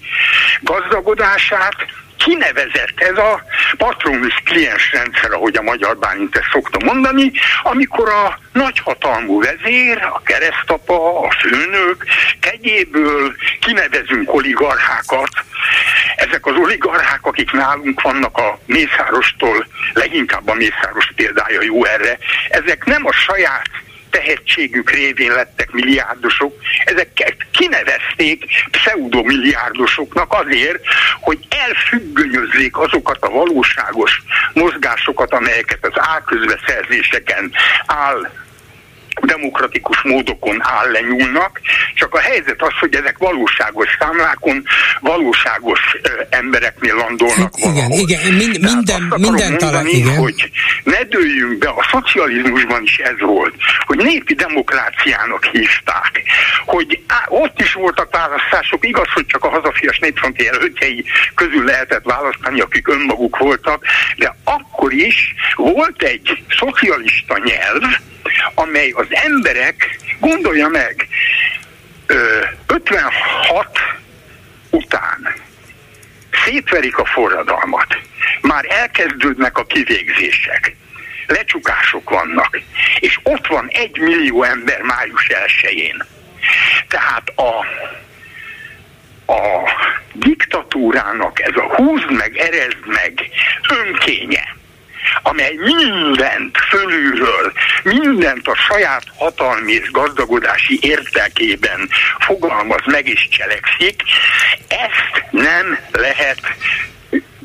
gazdagodását kinevezett ez a patronus kliens rendszer, ahogy a magyar Bálint ezt szokta mondani, amikor a nagyhatalmú vezér, a keresztapa, a főnök kegyéből kinevezünk oligarchákat. Ezek az oligarchák, akik nálunk vannak a Mészárostól, leginkább a Mészáros példája jó erre, ezek nem a saját tehetségük révén lettek milliárdosok, ezeket kinevezték pseudomilliárdosoknak azért, hogy elfüggönyözzék azokat a valóságos mozgásokat, amelyeket az álközbeszerzéseken áll demokratikus módokon áll lenyúlnak, csak a helyzet az, hogy ezek valóságos számlákon, valóságos embereknél landolnak hát, igen, valahol. Igen, mind, minden, minden talán, igen. hogy ne dőljünk be, a szocializmusban is ez volt, hogy népi demokráciának hívták, hogy á, ott is voltak választások, igaz, hogy csak a hazafias népfronti jelöltjei közül lehetett választani, akik önmaguk voltak, de akkor is volt egy szocialista nyelv, amely az emberek, gondolja meg, 56 után szétverik a forradalmat, már elkezdődnek a kivégzések, lecsukások vannak, és ott van egy millió ember május 1-én. Tehát a, a diktatúrának ez a húzd meg, erezd meg önkénye, amely mindent fölülről, mindent a saját hatalmi és gazdagodási értekében fogalmaz meg és cselekszik, ezt nem lehet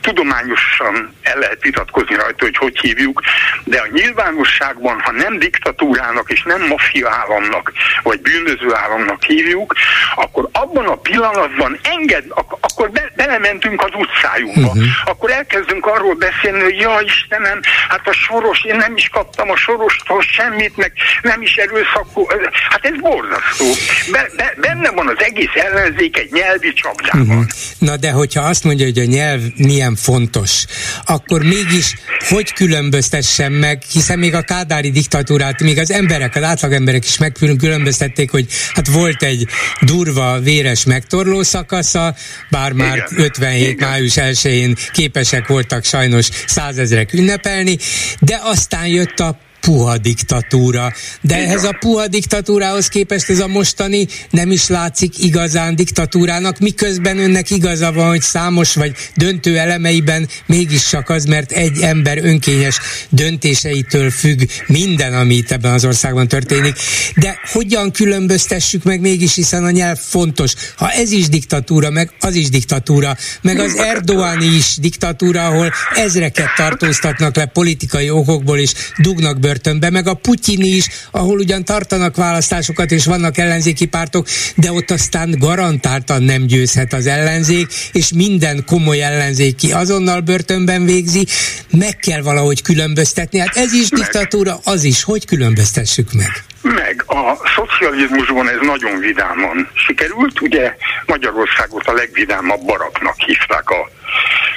tudományosan el lehet vitatkozni rajta, hogy hogy hívjuk, de a nyilvánosságban, ha nem diktatúrának és nem maffia államnak, vagy bűnöző államnak hívjuk, akkor abban a pillanatban enged, ak- akkor be, belementünk az utcájunkba. Uh-huh. Akkor elkezdünk arról beszélni, hogy ja Istenem, hát a soros, én nem is kaptam a sorostól semmit, meg nem is erőszakú. Hát ez borzasztó. Be, be, benne van az egész ellenzék egy nyelvi csapdában. Uh-huh. Na de hogyha azt mondja, hogy a nyelv milyen fontos, akkor mégis hogy különböztessem meg, hiszen még a kádári diktatúrát, még az emberek, az átlagemberek is megkülönböztették, hogy hát volt egy durva, véres megtorló szakasza, bár már Igen. 57. Igen. május 1-én képesek voltak sajnos százezrek ünnepelni, de aztán jött a puha diktatúra. De Igen. ehhez a puha diktatúrához képest ez a mostani nem is látszik igazán diktatúrának, miközben önnek igaza van, hogy számos vagy döntő elemeiben mégis csak az, mert egy ember önkényes döntéseitől függ minden, ami itt ebben az országban történik. De hogyan különböztessük meg mégis, hiszen a nyelv fontos. Ha ez is diktatúra, meg az is diktatúra, meg az Erdoáni is diktatúra, ahol ezreket tartóztatnak le politikai okokból, és dugnak bőr börtönbe, meg a Putyini is, ahol ugyan tartanak választásokat és vannak ellenzéki pártok, de ott aztán garantáltan nem győzhet az ellenzék, és minden komoly ellenzéki azonnal börtönben végzi, meg kell valahogy különböztetni. Hát ez is diktatúra, az is. Hogy különböztessük meg? Meg a szocializmusban ez nagyon vidáman sikerült, ugye Magyarországot a legvidámabb baraknak hívták a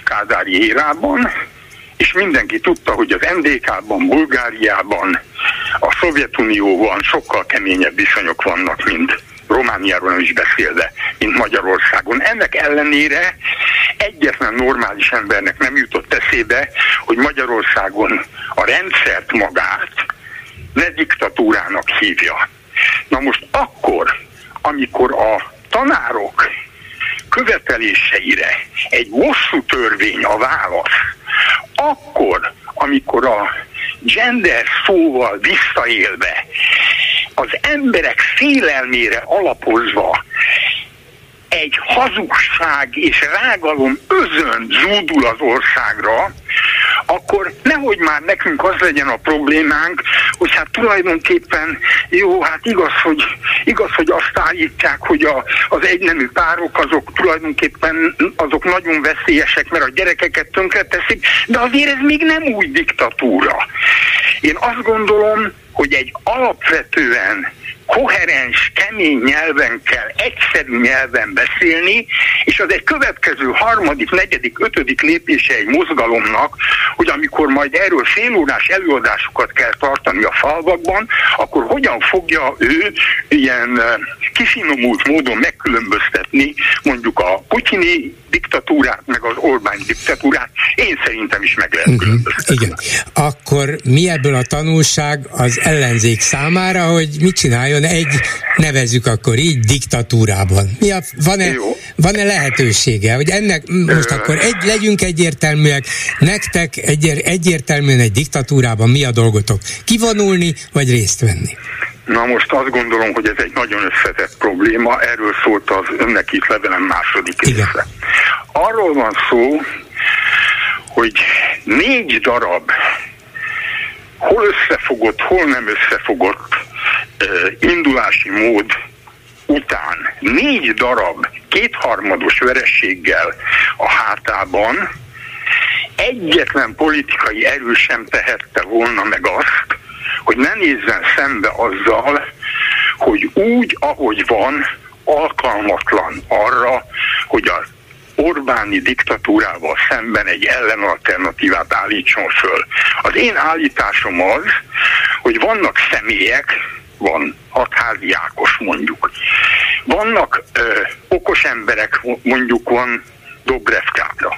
Kádári érában, és mindenki tudta, hogy az NDK-ban, Bulgáriában, a Szovjetunióban sokkal keményebb viszonyok vannak, mint Romániáról nem is beszélve, mint Magyarországon. Ennek ellenére egyetlen normális embernek nem jutott eszébe, hogy Magyarországon a rendszert magát ne diktatúrának hívja. Na most akkor, amikor a tanárok követeléseire egy hosszú törvény a válasz, akkor, amikor a gender szóval visszaélve, az emberek félelmére alapozva egy hazugság és rágalom özön zúdul az országra, akkor nehogy már nekünk az legyen a problémánk, hogy hát tulajdonképpen jó, hát igaz, hogy, igaz, hogy azt állítják, hogy a, az egynemű párok azok tulajdonképpen azok nagyon veszélyesek, mert a gyerekeket tönkreteszik, de azért ez még nem új diktatúra. Én azt gondolom, hogy egy alapvetően koherens, kemény nyelven kell, egyszerű nyelven beszélni, és az egy következő harmadik, negyedik, ötödik lépése egy mozgalomnak, hogy amikor majd erről félórás előadásokat kell tartani a falvakban, akkor hogyan fogja ő ilyen kifinomult módon megkülönböztetni mondjuk a putyini diktatúrát, meg az Orbán diktatúrát, én szerintem is meg lehet uh-huh. Igen. Akkor mi ebből a tanulság az ellenzék számára, hogy mit csináljon egy, nevezük akkor így, diktatúrában? Mi a, van-e, van-e lehetősége, hogy ennek most akkor egy, legyünk egyértelműek, nektek egy, egyértelműen egy diktatúrában mi a dolgotok? Kivonulni, vagy részt venni? Na most azt gondolom, hogy ez egy nagyon összetett probléma, erről szólt az önnek itt levelem második része. Arról van szó, hogy négy darab hol összefogott, hol nem összefogott indulási mód után négy darab kétharmados verességgel a hátában egyetlen politikai erő sem tehette volna meg azt, hogy ne nézzen szembe azzal, hogy úgy, ahogy van, alkalmatlan arra, hogy az Orbáni diktatúrával szemben egy ellenalternatívát állítson föl. Az én állításom az, hogy vannak személyek, van hatházi Ákos mondjuk, vannak ö, okos emberek, mondjuk van Dobrev Kátra,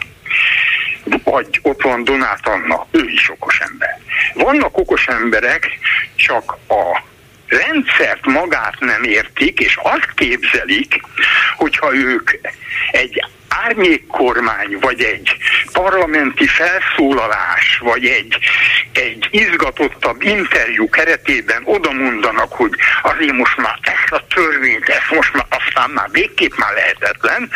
vagy ott van Donát Anna, ő is okos ember. Vannak okos emberek, csak a rendszert magát nem értik, és azt képzelik, hogyha ők egy árnyékkormány, vagy egy parlamenti felszólalás, vagy egy, egy izgatottabb interjú keretében oda mondanak, hogy azért most már ezt a törvényt, ezt most már aztán már végképp már lehetetlen,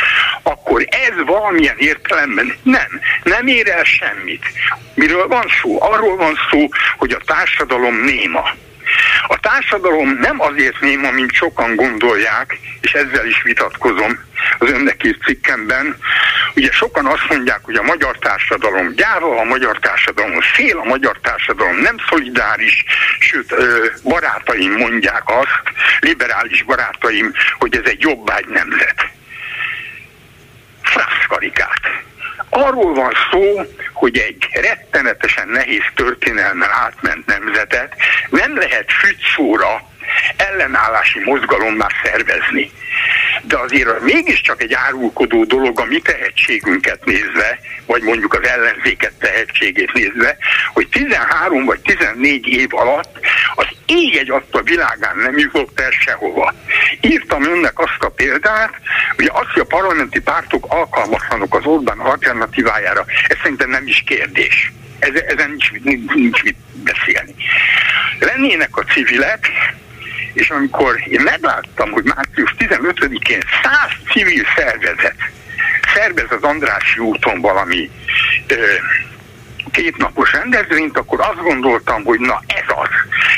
akkor ez valamilyen értelemben nem, nem ér el semmit. Miről van szó? Arról van szó, hogy a társadalom néma. A társadalom nem azért néma, mint sokan gondolják, és ezzel is vitatkozom az önnek írt cikkemben. Ugye sokan azt mondják, hogy a magyar társadalom gyáva, a magyar társadalom fél, a magyar társadalom nem szolidáris, sőt barátaim mondják azt, liberális barátaim, hogy ez egy jobbágy nemzet. Fraszkarikát Arról van szó, hogy egy rettenetesen nehéz történelmen átment nemzetet. Nem lehet fügyszóra ellenállási mozgalommá szervezni. De azért mégiscsak egy árulkodó dolog a mi tehetségünket nézve, vagy mondjuk az ellenzéket tehetségét nézve, hogy 13 vagy 14 év alatt az ég egy a világán nem jutott el sehova. Írtam önnek azt a példát, hogy azt, hogy a parlamenti pártok alkalmatlanok az Orbán alternatívájára, ez szerintem nem is kérdés. Ezen nincs, nincs, nincs mit beszélni. Lennének a civilek, és amikor én megláttam, hogy március 15-én 100 civil szervezet szervez az Andrássy úton valami ö, kétnapos rendezvényt, akkor azt gondoltam, hogy na ez az.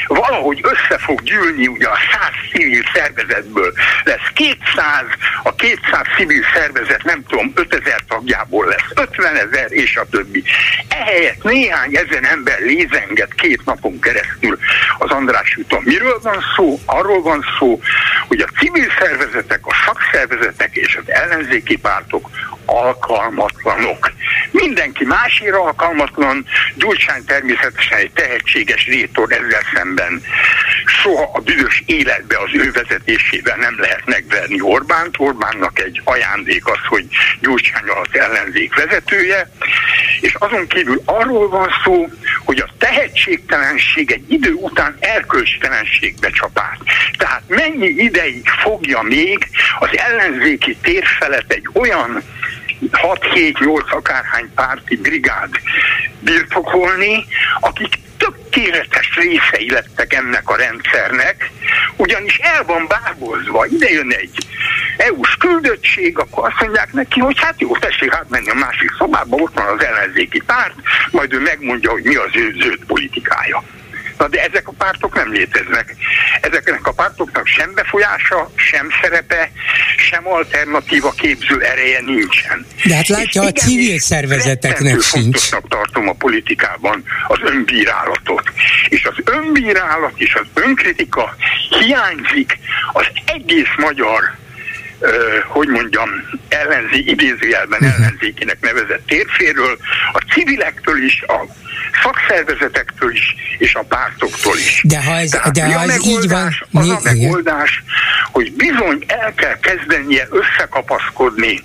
Valahogy össze fog gyűlni ugye a 100 civil szervezetből. Lesz 200, a 200 civil szervezet nem tudom, 5000 tagjából lesz 50 ezer, és a többi. Ehelyett néhány ezer ember lézenget két napon keresztül az András úton. Miről van szó? Arról van szó, hogy a civil szervezetek, a szakszervezetek és az ellenzéki pártok alkalmatlanok. Mindenki másért alkalmatlan, Gyurcsány természetesen egy tehetséges rétor ezzel szemben. Soha a büdös életbe az ő vezetésével nem lehet megverni Orbánt. Orbánnak egy ajándék az, hogy Gyurcsány az ellenzék vezetője, és azon kívül arról van szó, hogy a tehetségtelenség egy idő után erkölcstelenségbe csapát. Tehát mennyi ideig fogja még az ellenzéki térfelet egy olyan 6-7-8 akárhány párti brigád birtokolni, akik tökéletes részei lettek ennek a rendszernek, ugyanis el van bábozva, ide jön egy EU-s küldöttség, akkor azt mondják neki, hogy hát jó, tessék átmenni a másik szobába, ott van az ellenzéki párt, majd ő megmondja, hogy mi az ő zöld politikája. Na de ezek a pártok nem léteznek. Ezeknek a pártoknak sem befolyása, sem szerepe, sem alternatíva képző ereje nincsen. De hát látja, a civil szervezeteknek sincs. Tartom a politikában az önbírálatot. És az önbírálat és az önkritika hiányzik az egész magyar hogy mondjam, ellenzé, idézőjelben mhm. ellenzékének nevezett térféről, a civilektől is, a szakszervezetektől is, és a pártoktól is. De ha ez, Tehát de ha ez így van... Az a megoldás, hogy bizony el kell kezdenie összekapaszkodni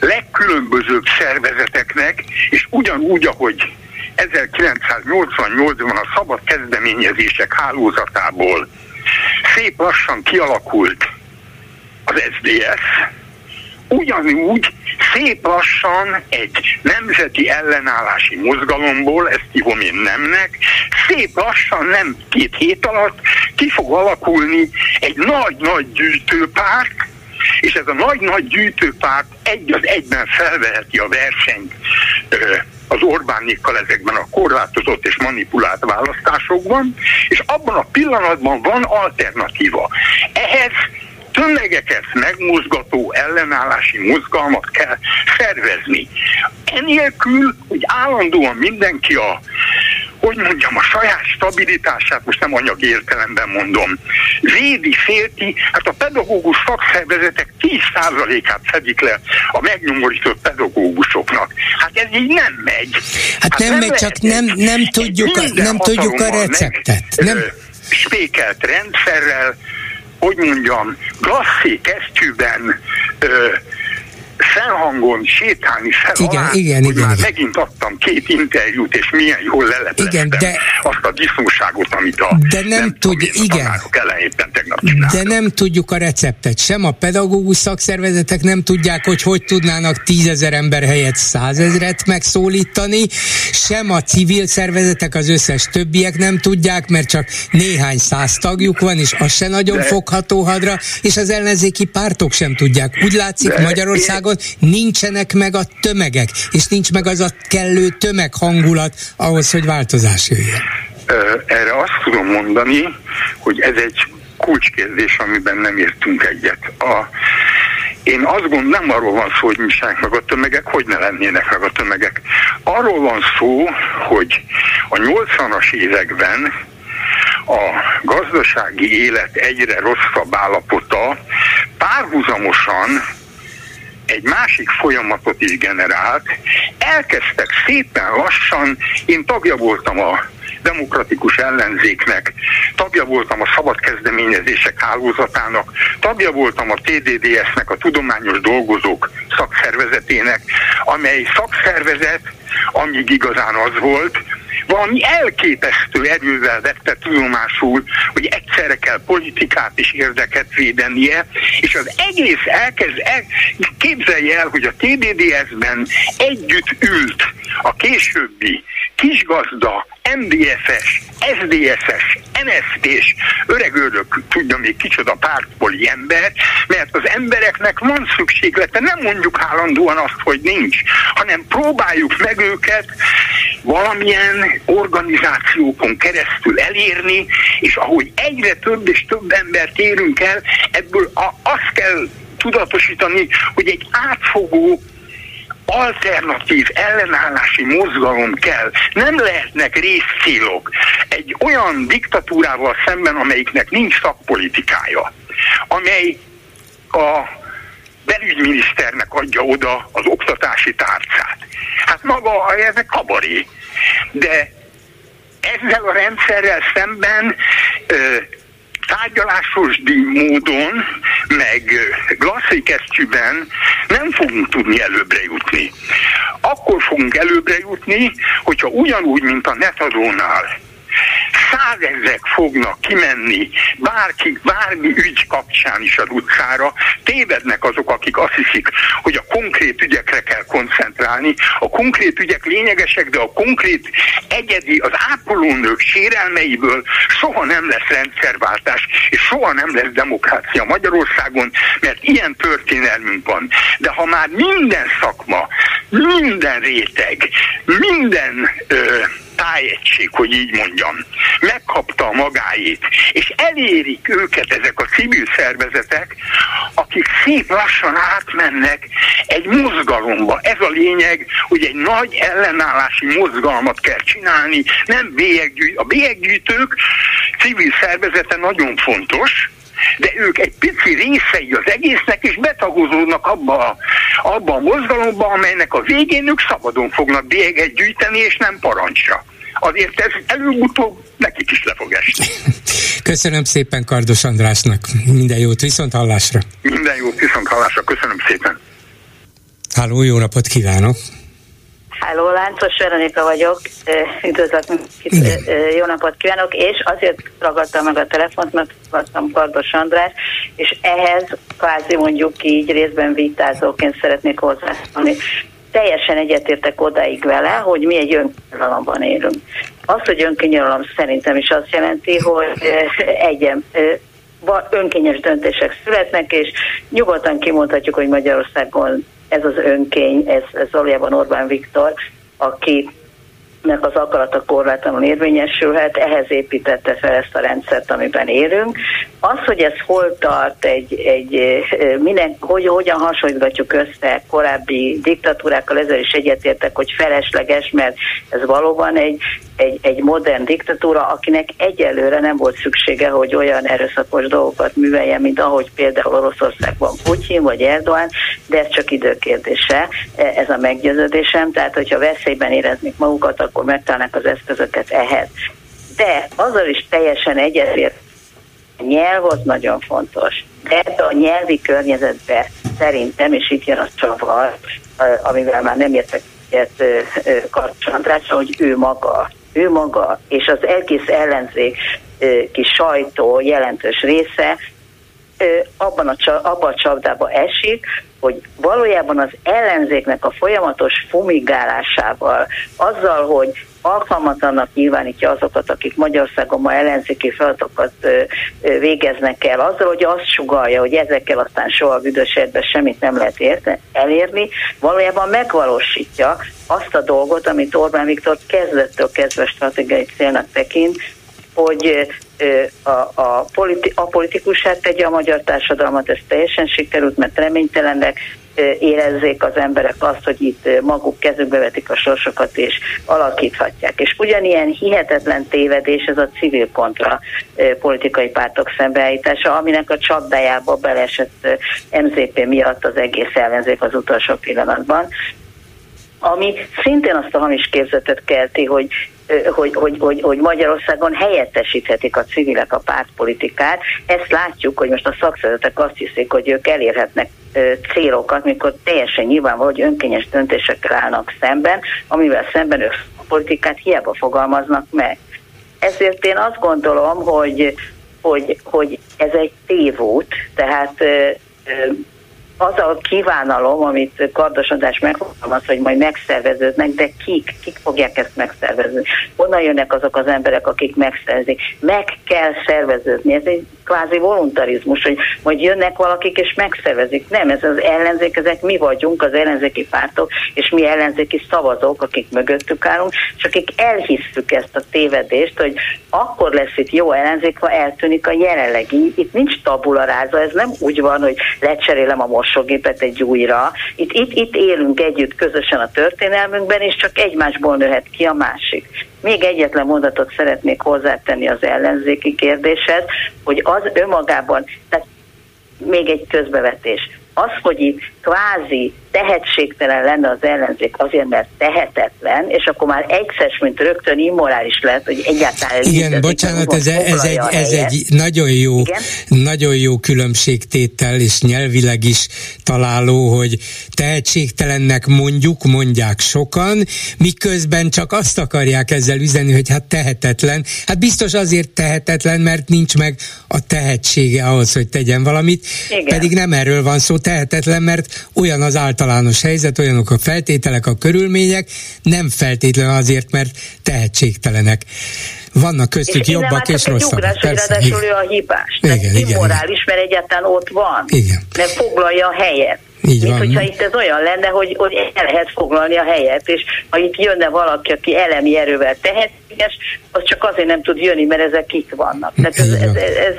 legkülönbözőbb szervezeteknek, és ugyanúgy, ahogy 1988-ban a szabad kezdeményezések hálózatából szép lassan kialakult az SDS, ugyanúgy szép lassan egy nemzeti ellenállási mozgalomból, ezt hívom én nemnek, szép lassan, nem két hét alatt ki fog alakulni egy nagy-nagy gyűjtőpárt, és ez a nagy-nagy gyűjtőpárt egy az egyben felveheti a versenyt az Orbánékkal ezekben a korlátozott és manipulált választásokban, és abban a pillanatban van alternatíva. Ehhez tömegeket megmozgató ellenállási mozgalmat kell szervezni. Enélkül, hogy állandóan mindenki a hogy mondjam, a saját stabilitását, most nem anyagi értelemben mondom, védi, félti, hát a pedagógus szakszervezetek 10%-át fedik le a megnyomorított pedagógusoknak. Hát ez így nem megy. Hát, hát nem, nem megy, csak nem, nem tudjuk, a, nem tudjuk a receptet. Meg, nem. spékelt rendszerrel, hogy mondjam, glasszé kesztyűben felhangon sétálni fel igen, alá, igen, hogy igen, már igen. megint adtam két interjút, és milyen jól lelepleztem igen, de, azt a disznóságot, amit a de nem, nem tud, igen. tegnap De nem tudjuk a receptet. Sem a pedagógus szakszervezetek nem tudják, hogy hogy tudnának tízezer ember helyett százezret megszólítani, sem a civil szervezetek, az összes többiek nem tudják, mert csak néhány száz tagjuk van, és az se nagyon de, fogható hadra, és az ellenzéki pártok sem tudják. Úgy látszik Magyarországon, Magyarországon nincsenek meg a tömegek, és nincs meg az a kellő tömeghangulat ahhoz, hogy változás jöjjön. Erre azt tudom mondani, hogy ez egy kulcskérdés, amiben nem értünk egyet. A, én azt gondolom, nem arról van szó, hogy nincsenek meg a tömegek, hogy ne lennének meg a tömegek. Arról van szó, hogy a 80-as években a gazdasági élet egyre rosszabb állapota párhuzamosan egy másik folyamatot is generált. Elkezdtek szépen lassan, én tagja voltam a demokratikus ellenzéknek, tagja voltam a szabad kezdeményezések hálózatának, tagja voltam a TDDS-nek, a Tudományos Dolgozók szakszervezetének, amely szakszervezet, amíg igazán az volt, valami elképesztő erővel vette tudomásul, hogy egyszerre kell politikát és érdeket védenie, és az egész elkezd, el, képzelje el, hogy a TDDS-ben együtt ült a későbbi kisgazda, MDF-es, SZDSZ-es, NSZP-s, öregőrök, tudja még kicsoda pártpoli ember, mert az embereknek van szükséglete, nem mondjuk állandóan azt, hogy nincs, hanem próbáljuk meg őket valamilyen organizációkon keresztül elérni, és ahogy egyre több és több embert érünk el, ebből a, azt kell tudatosítani, hogy egy átfogó alternatív ellenállási mozgalom kell. Nem lehetnek részcélok egy olyan diktatúrával szemben, amelyiknek nincs szakpolitikája, amely a belügyminiszternek adja oda az oktatási tárcát. Hát maga ez egy kabaré. De ezzel a rendszerrel szemben ö, tárgyalásos módon, meg glasszékesztyűben nem fogunk tudni előbbre jutni. Akkor fogunk előbbre jutni, hogyha ugyanúgy, mint a netadónál százezrek fognak kimenni bárki, bármi ügy kapcsán is az utcára, tévednek azok, akik azt hiszik, hogy a konkrét ügyekre kell koncentrálni. A konkrét ügyek lényegesek, de a konkrét egyedi, az ápolónők sérelmeiből soha nem lesz rendszerváltás, és soha nem lesz demokrácia Magyarországon, mert ilyen történelmünk van. De ha már minden szakma, minden réteg, minden ö, tájegység, hogy így mondjam, megkapta a magáét, és elérik őket ezek a civil szervezetek, akik szép lassan átmennek egy mozgalomba. Ez a lényeg, hogy egy nagy ellenállási mozgalmat kell csinálni, nem bélyeggyűjtők. A bélyeggyűjtők civil szervezete nagyon fontos, de ők egy pici részei az egésznek, és betagozódnak abba, abba a mozgalomba, amelynek a végén ők szabadon fognak bélyeget gyűjteni, és nem parancsra. Azért ez előbb-utóbb nekik is le fog esni. Köszönöm szépen Kardos Andrásnak. Minden jót, viszont hallásra. Minden jót, viszont hallásra. Köszönöm szépen. Háló, jó napot kívánok! Háló, Láncos Veronika vagyok, üdvözlök jó napot kívánok, és azért ragadtam meg a telefont, mert hallottam Kardos András, és ehhez kvázi mondjuk így részben vitázóként szeretnék hozzászólni. Teljesen egyetértek odáig vele, hogy mi egy önkinyaralomban élünk. Az, hogy önkinyaralom szerintem is azt jelenti, hogy egyen önkényes döntések születnek, és nyugodtan kimondhatjuk, hogy Magyarországon ez az önkény, ez, ez valójában Orbán Viktor, aki nek az akarata korlátlanul érvényesülhet, ehhez építette fel ezt a rendszert, amiben élünk. Az, hogy ez hol tart, egy, egy minden, hogy, hogyan hasonlítgatjuk össze korábbi diktatúrákkal, ezzel is egyetértek, hogy felesleges, mert ez valóban egy, egy, egy modern diktatúra, akinek egyelőre nem volt szüksége, hogy olyan erőszakos dolgokat műveljen, mint ahogy például Oroszországban Putyin vagy Erdoğan, de ez csak időkérdése, ez a meggyőződésem. Tehát, hogyha veszélyben éreznék magukat, akkor megtalálnak az eszközöket ehhez. De azzal is teljesen egyetért, a nyelv az nagyon fontos. De a nyelvi környezetbe szerintem, és itt jön a csavar, amivel már nem értek egyet Karcs hogy ő maga ő maga és az egész ellenzék kis sajtó jelentős része abban a, abban a csapdába esik, hogy valójában az ellenzéknek a folyamatos fumigálásával, azzal, hogy alkalmatlannak nyilvánítja azokat, akik Magyarországon ma ellenzéki feladatokat végeznek el, azzal, hogy azt sugalja, hogy ezekkel aztán soha büdös semmit nem lehet érte, elérni, valójában megvalósítja azt a dolgot, amit Orbán Viktor kezdettől kezdve stratégiai célnak tekint, hogy a, a, politi, a politikusát tegye a magyar társadalmat, ez teljesen sikerült, mert reménytelenek érezzék az emberek azt, hogy itt maguk kezükbe vetik a sorsokat és alakíthatják. És ugyanilyen hihetetlen tévedés ez a civil kontra politikai pártok szembeállítása, aminek a csapdájába beleesett MZP miatt az egész ellenzék az utolsó pillanatban ami szintén azt a hamis képzetet kelti, hogy hogy, hogy, hogy, hogy Magyarországon helyettesíthetik a civilek a pártpolitikát. Ezt látjuk, hogy most a szakszervezetek azt hiszik, hogy ők elérhetnek célokat, mikor teljesen nyilvánvaló, hogy önkényes döntésekkel állnak szemben, amivel szemben ők a politikát hiába fogalmaznak meg. Ezért én azt gondolom, hogy, hogy, hogy ez egy tévút, tehát az a kívánalom, amit Kardos András megfogalmaz, hogy majd megszerveződnek, de kik? Kik fogják ezt megszervezni? Honnan jönnek azok az emberek, akik megszervezik? Meg kell szerveződni. Ez egy kvázi voluntarizmus, hogy majd jönnek valakik és megszervezik. Nem, ez az ellenzék, ezek mi vagyunk, az ellenzéki pártok, és mi ellenzéki szavazók, akik mögöttük állunk, és akik elhisszük ezt a tévedést, hogy akkor lesz itt jó ellenzék, ha eltűnik a jelenlegi. Itt nincs tabularáza, ez nem úgy van, hogy lecserélem a mosógépet egy újra. Itt, itt, itt élünk együtt közösen a történelmünkben, és csak egymásból nőhet ki a másik. Még egyetlen mondatot szeretnék hozzátenni az ellenzéki kérdéshez, hogy az önmagában, tehát még egy közbevetés. Az, hogy itt kvázi tehetségtelen lenne az ellenzék azért, mert tehetetlen, és akkor már egyszer, mint rögtön immorális lehet, hogy egyáltalán Igen, bocsánat, ez, ez, egy, ez egy nagyon jó, Igen? nagyon jó különbségtétel, és nyelvileg is találó, hogy tehetségtelennek mondjuk, mondják sokan, miközben csak azt akarják ezzel üzenni, hogy hát tehetetlen. Hát biztos azért tehetetlen, mert nincs meg a tehetsége ahhoz, hogy tegyen valamit, Igen. pedig nem erről van szó, tehetetlen, mert olyan az általános helyzet, olyanok a feltételek, a körülmények, nem feltétlenül azért, mert tehetségtelenek. Vannak köztük és jobbak és rosszabbak. Ugrás, Persze, ráadásul ő a hibás. Igen, igen, immorális, igen. mert egyáltalán ott van. Igen. Mert foglalja a helyet. Így Mint van. hogyha itt ez olyan lenne, hogy, hogy el lehet foglalni a helyet, és ha itt jönne valaki, aki elemi erővel tehetséges, az csak azért nem tud jönni, mert ezek itt vannak. Tehát ez, ez, ez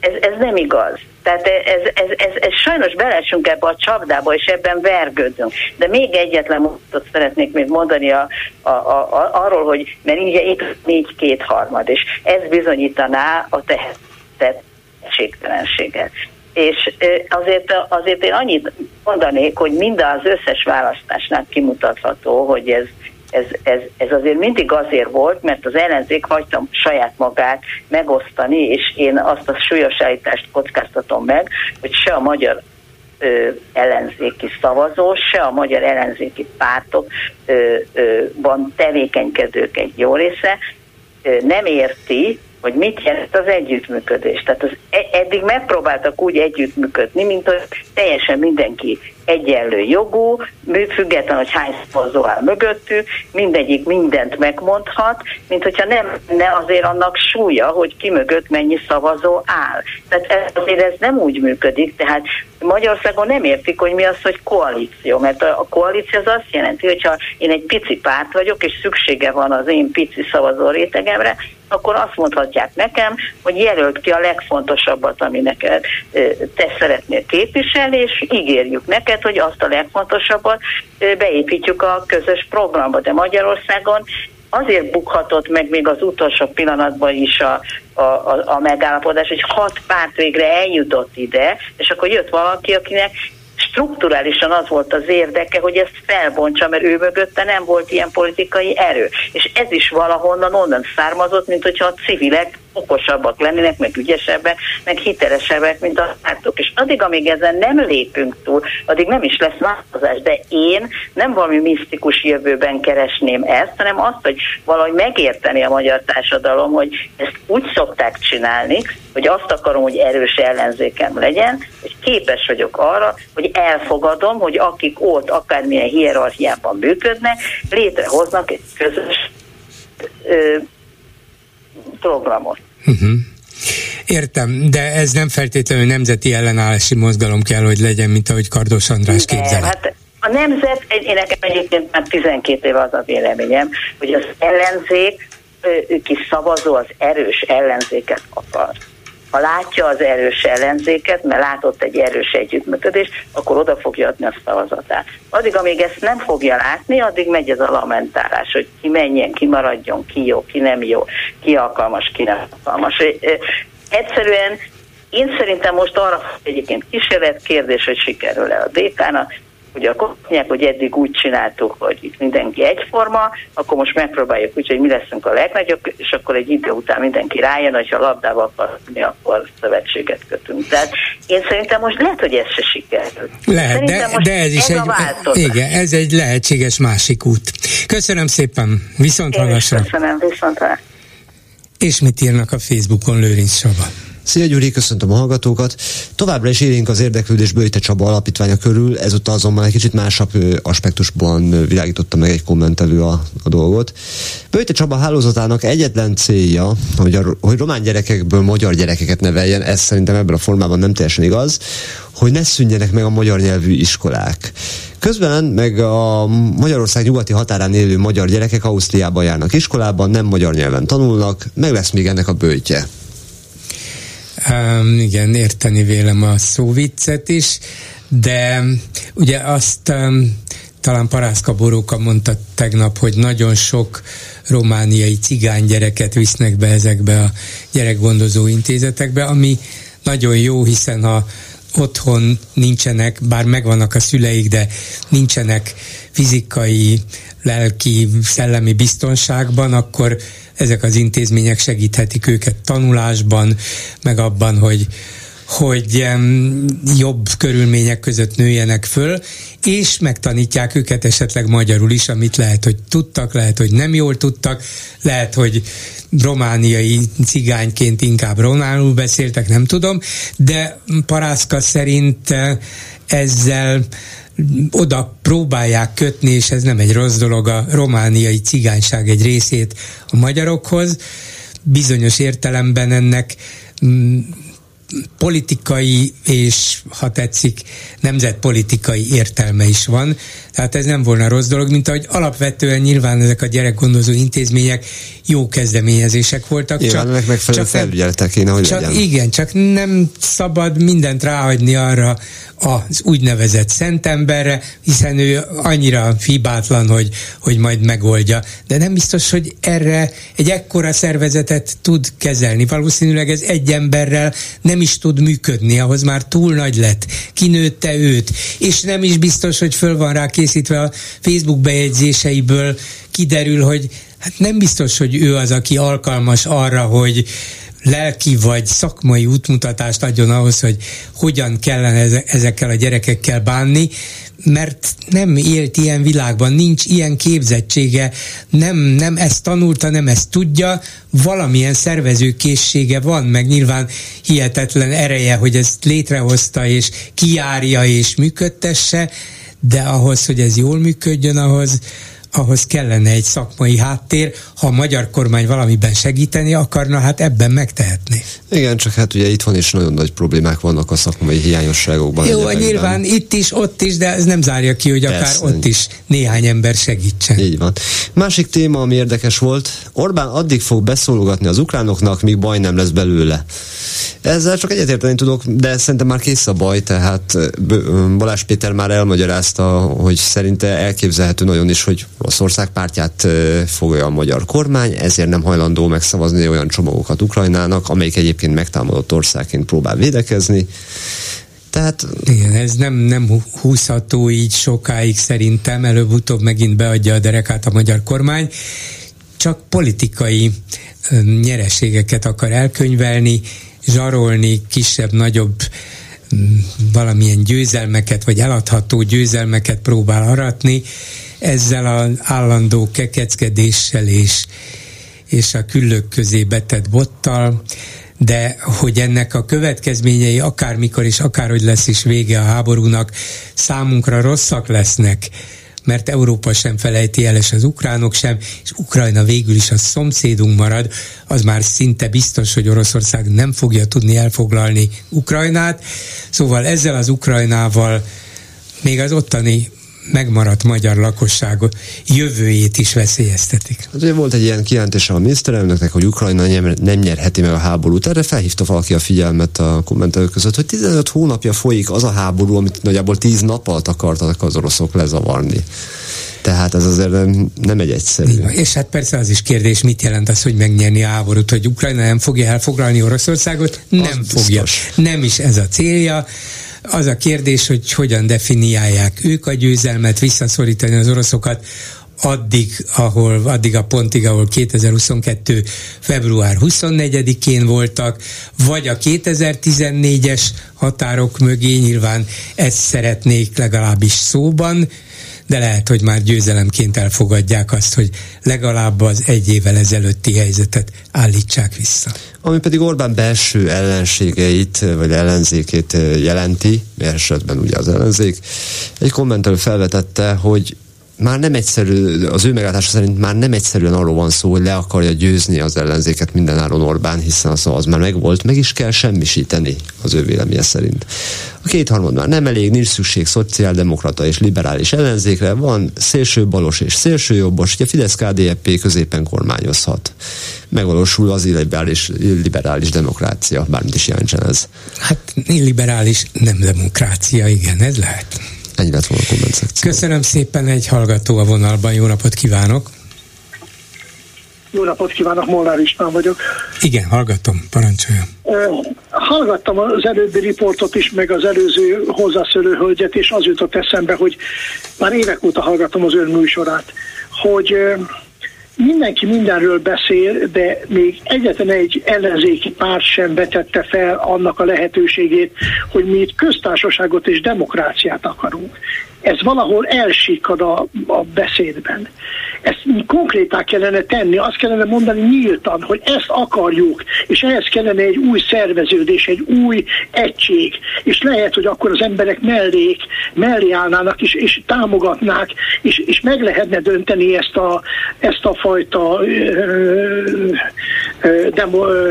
ez, ez nem igaz. Tehát ez, ez, ez, ez sajnos belesünk ebbe a csapdába, és ebben vergődünk. De még egyetlen mondatot szeretnék még mondani a, a, a, a, arról, hogy mert ugye itt négy kétharmad, és ez bizonyítaná a tehetségtelenséget. És azért, azért én annyit mondanék, hogy mind az összes választásnál kimutatható, hogy ez ez, ez, ez azért mindig azért volt, mert az ellenzék hagyta saját magát megosztani, és én azt a súlyos állítást kockáztatom meg, hogy se a magyar ö, ellenzéki szavazó, se a magyar ellenzéki pártokban tevékenykedők egy jó része ö, nem érti, hogy mit jelent az együttműködés. Tehát az, e, eddig megpróbáltak úgy együttműködni, mint hogy teljesen mindenki egyenlő jogú, független, hogy hány szavazó áll mögöttük, mindegyik mindent megmondhat, mint hogyha nem ne azért annak súlya, hogy ki mögött mennyi szavazó áll. Tehát azért ez nem úgy működik, tehát Magyarországon nem értik, hogy mi az, hogy koalíció, mert a koalíció az azt jelenti, hogyha én egy pici párt vagyok, és szüksége van az én pici szavazó rétegemre, akkor azt mondhatják nekem, hogy jelölt ki a legfontosabbat, ami neked te szeretnél képviselni, és ígérjük neked, hogy azt a legfontosabbat beépítjük a közös programba. De Magyarországon azért bukhatott meg még az utolsó pillanatban is a, a, a, a megállapodás, hogy hat párt végre eljutott ide, és akkor jött valaki, akinek strukturálisan az volt az érdeke, hogy ezt felbontsa, mert ő mögötte nem volt ilyen politikai erő. És ez is valahonnan onnan származott, mint hogyha a civilek okosabbak lennének, meg ügyesebbek, meg hitelesebbek, mint a pártok. És addig, amíg ezen nem lépünk túl, addig nem is lesz változás. De én nem valami misztikus jövőben keresném ezt, hanem azt, hogy valahogy megérteni a magyar társadalom, hogy ezt úgy szokták csinálni, hogy azt akarom, hogy erős ellenzékem legyen, hogy képes vagyok arra, hogy elfogadom, hogy akik ott akármilyen hierarchiában működnek, létrehoznak egy közös ö, programot. Uh-huh. Értem, de ez nem feltétlenül nemzeti ellenállási mozgalom kell, hogy legyen, mint ahogy Kardos András képzel. Hát a nemzet, én nekem egyébként már 12 év az a véleményem, hogy az ellenzék, ő ki szavazó, az erős ellenzéket akar ha látja az erős ellenzéket, mert látott egy erős együttműködést, akkor oda fogja adni a szavazatát. Addig, amíg ezt nem fogja látni, addig megy ez a lamentálás, hogy ki menjen, ki maradjon, ki jó, ki nem jó, ki alkalmas, ki nem alkalmas. Egyszerűen én szerintem most arra egyébként kísérlet kérdés, hogy sikerül-e a DK-nak, hogy akkor mondják, hogy eddig úgy csináltuk, hogy itt mindenki egyforma, akkor most megpróbáljuk úgy, hogy mi leszünk a legnagyobb, és akkor egy idő után mindenki rájön, hogyha a labdába akar akkor szövetséget kötünk. Tehát én szerintem most lehet, hogy ez se sikerül. Lehet, de, de ez is ez egy, igen, ez egy lehetséges másik út. Köszönöm szépen, viszont hallásra. Köszönöm, viszont hallásra. És mit írnak a Facebookon Lőrinc Saba? Szia Gyuri, köszöntöm a hallgatókat. Továbbra is élénk az érdeklődés Böjte Csaba alapítványa körül, ezúttal azonban egy kicsit másabb aspektusban világította meg egy kommentelő a, a dolgot. Böjte Csaba hálózatának egyetlen célja, hogy, a, hogy román gyerekekből magyar gyerekeket neveljen, ez szerintem ebben a formában nem teljesen igaz, hogy ne szűnjenek meg a magyar nyelvű iskolák. Közben meg a Magyarország nyugati határán élő magyar gyerekek Ausztriában járnak iskolában, nem magyar nyelven tanulnak, meg lesz még ennek a bőjtje. Um, igen, érteni vélem a szóviccet is, de ugye azt um, talán Parászka Boróka mondta tegnap, hogy nagyon sok romániai cigány gyereket visznek be ezekbe a gyerekgondozó intézetekbe, ami nagyon jó, hiszen ha otthon nincsenek, bár megvannak a szüleik, de nincsenek fizikai, lelki, szellemi biztonságban, akkor ezek az intézmények segíthetik őket tanulásban, meg abban, hogy hogy jobb körülmények között nőjenek föl, és megtanítják őket esetleg magyarul is, amit lehet, hogy tudtak, lehet, hogy nem jól tudtak, lehet, hogy romániai cigányként inkább románul beszéltek, nem tudom, de Parászka szerint eh, ezzel oda próbálják kötni, és ez nem egy rossz dolog, a romániai cigányság egy részét a magyarokhoz. Bizonyos értelemben ennek mm, politikai és, ha tetszik, nemzetpolitikai értelme is van. Tehát ez nem volna rossz dolog, mint ahogy alapvetően nyilván ezek a gyerekgondozó intézmények jó kezdeményezések voltak. Nyilván csak, megfelelő csak felügyeletek kéne, hogy csak, legyen. Igen, csak nem szabad mindent ráhagyni arra az úgynevezett szentemberre, hiszen ő annyira hibátlan, hogy, hogy majd megoldja. De nem biztos, hogy erre egy ekkora szervezetet tud kezelni. Valószínűleg ez egy emberrel nem is tud működni, ahhoz már túl nagy lett. Kinőtte őt, és nem is biztos, hogy föl van rá készítve a Facebook bejegyzéseiből kiderül, hogy hát nem biztos, hogy ő az, aki alkalmas arra, hogy lelki vagy szakmai útmutatást adjon ahhoz, hogy hogyan kellene ezekkel a gyerekekkel bánni, mert nem élt ilyen világban, nincs ilyen képzettsége, nem, nem ezt tanulta, nem ezt tudja, valamilyen szervezőkészsége van, meg nyilván hihetetlen ereje, hogy ezt létrehozta, és kiárja, és működtesse, de ahhoz, hogy ez jól működjön, ahhoz, ahhoz kellene egy szakmai háttér, ha a magyar kormány valamiben segíteni akarna, hát ebben megtehetné. Igen, csak hát ugye itt van is nagyon nagy problémák vannak a szakmai hiányosságokban. Jó, nyilván itt is, ott is, de ez nem zárja ki, hogy Persze. akár ott is néhány ember segítsen. Így van. Másik téma, ami érdekes volt, Orbán addig fog beszólogatni az ukránoknak, míg baj nem lesz belőle. Ezzel csak egyetérteni tudok, de szerintem már kész a baj, tehát Balázs Péter már elmagyarázta, hogy szerinte elképzelhető nagyon is, hogy Oroszország pártját fogja a magyar kormány, ezért nem hajlandó megszavazni olyan csomagokat Ukrajnának, amelyik egyébként megtámadott országként próbál védekezni. Tehát... Igen, ez nem, nem húzható így sokáig szerintem, előbb-utóbb megint beadja a derekát a magyar kormány, csak politikai nyereségeket akar elkönyvelni, zsarolni, kisebb-nagyobb valamilyen győzelmeket, vagy eladható győzelmeket próbál aratni, ezzel az állandó kekeckedéssel és, és a küllők közé betett bottal, de hogy ennek a következményei akármikor és akárhogy lesz is vége a háborúnak, számunkra rosszak lesznek, mert Európa sem felejti el, és az ukránok sem, és Ukrajna végül is a szomszédunk marad, az már szinte biztos, hogy Oroszország nem fogja tudni elfoglalni Ukrajnát. Szóval ezzel az Ukrajnával még az ottani megmaradt magyar lakosság jövőjét is veszélyeztetik. Hát volt egy ilyen kijelentése a miniszterelnöknek, hogy Ukrajna nem nyerheti meg a háborút. Erre felhívta valaki a figyelmet a kommentelők között, hogy 15 hónapja folyik az a háború, amit nagyjából 10 nap alatt akartak az oroszok lezavarni. Tehát ez azért nem, nem egy egyszerű. És hát persze az is kérdés, mit jelent az, hogy megnyerni a háborút, hogy Ukrajna nem fogja elfoglalni Oroszországot? Nem az fogja. Biztos. Nem is ez a célja. Az a kérdés, hogy hogyan definiálják ők a győzelmet, visszaszorítani az oroszokat, addig, ahol, addig a pontig, ahol 2022. február 24-én voltak, vagy a 2014-es határok mögé, nyilván ezt szeretnék legalábbis szóban, de lehet, hogy már győzelemként elfogadják azt, hogy legalább az egy évvel ezelőtti helyzetet állítsák vissza. Ami pedig Orbán belső ellenségeit, vagy ellenzékét jelenti, esetben ugye az ellenzék, egy kommentelő felvetette, hogy már nem egyszerű, az ő meglátása szerint már nem egyszerűen arról van szó, hogy le akarja győzni az ellenzéket mindenáron Orbán, hiszen az, az már megvolt, meg is kell semmisíteni az ő véleménye szerint. A kétharmad már nem elég, nincs szükség szociáldemokrata és liberális ellenzékre, van szélső balos és szélső jobbos, hogy a fidesz KDNP középen kormányozhat. Megvalósul az illiberális, illiberális demokrácia, bármit is jelentsen ez. Hát illiberális nem demokrácia, igen, ez lehet. Ennyi lett volna a. Köszönöm szépen, egy hallgató a vonalban, jó napot kívánok! Jó napot kívánok, Molnár István vagyok. Igen, hallgatom, parancsoljon. Hallgattam az előbbi riportot is, meg az előző hozzászóló hölgyet, és az jutott eszembe, hogy már évek óta hallgatom az ön műsorát, hogy mindenki mindenről beszél, de még egyetlen egy ellenzéki párt sem vetette fel annak a lehetőségét, hogy mi itt köztársaságot és demokráciát akarunk. Ez valahol elsikad a, a beszédben. Ezt konkrétá kellene tenni, azt kellene mondani nyíltan, hogy ezt akarjuk, és ehhez kellene egy új szerveződés, egy új egység, és lehet, hogy akkor az emberek mellé, mellé állnának, és, és támogatnák, és, és meg lehetne dönteni ezt a, ezt a fajta ö, ö, demo, ö,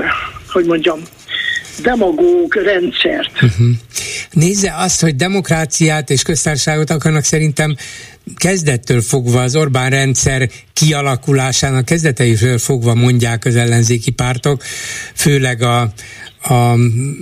hogy mondjam, demagóg rendszert. Uh-huh. Nézze azt, hogy demokráciát és köztársaságot akarnak szerintem kezdettől fogva az Orbán rendszer kialakulásának kezdeteitől fogva mondják az ellenzéki pártok, főleg a, a,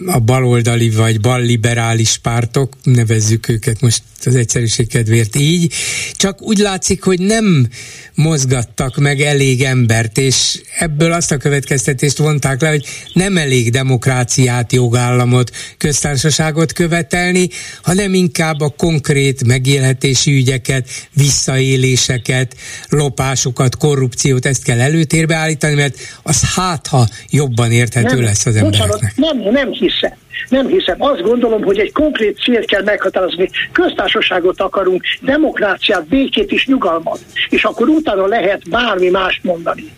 a baloldali vagy balliberális pártok, nevezzük őket most az egyszerűség kedvéért így, csak úgy látszik, hogy nem mozgattak meg elég embert, és ebből azt a következtetést vonták le, hogy nem elég demokráciát, jogállamot, köztársaságot követelni, hanem inkább a konkrét megélhetési ügyeket, visszaéléseket, lopásokat, korrupciót, ezt kell előtérbe állítani, mert az hát, ha jobban érthető nem, lesz az embereknek. Nem, nem hiszem. Nem hiszem. Azt gondolom, hogy egy konkrét célt kell meghatározni. Köztársaságot akarunk, demokráciát, békét és nyugalmat. És akkor utána lehet bármi mást mondani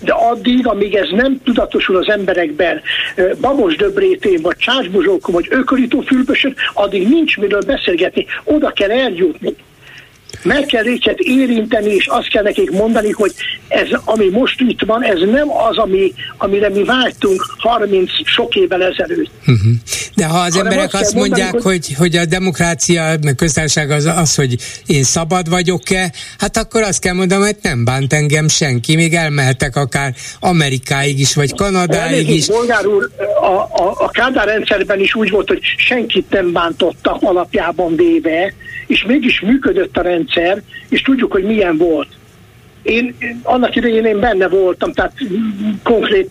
de addig, amíg ez nem tudatosul az emberekben, Babos Döbrétén, vagy Csácsbuzsókon, vagy Ökörító Fülbösön, addig nincs miről beszélgetni. Oda kell eljutni meg kell őket érinteni, és azt kell nekik mondani, hogy ez, ami most itt van, ez nem az, ami, amire mi vágytunk 30 sok évvel ezelőtt. Uh-huh. De ha az emberek azt, azt mondják, mondani, hogy... hogy, hogy a demokrácia, meg köztársaság az, az, hogy én szabad vagyok-e, hát akkor azt kell mondanom, hogy nem bánt engem senki, még elmehetek akár Amerikáig is, vagy Kanadáig is. Bolgár úr, a, a, a Kádár rendszerben is úgy volt, hogy senkit nem bántottak alapjában véve, és mégis működött a rendszer, és tudjuk, hogy milyen volt. Én annak idején én benne voltam, tehát konkrét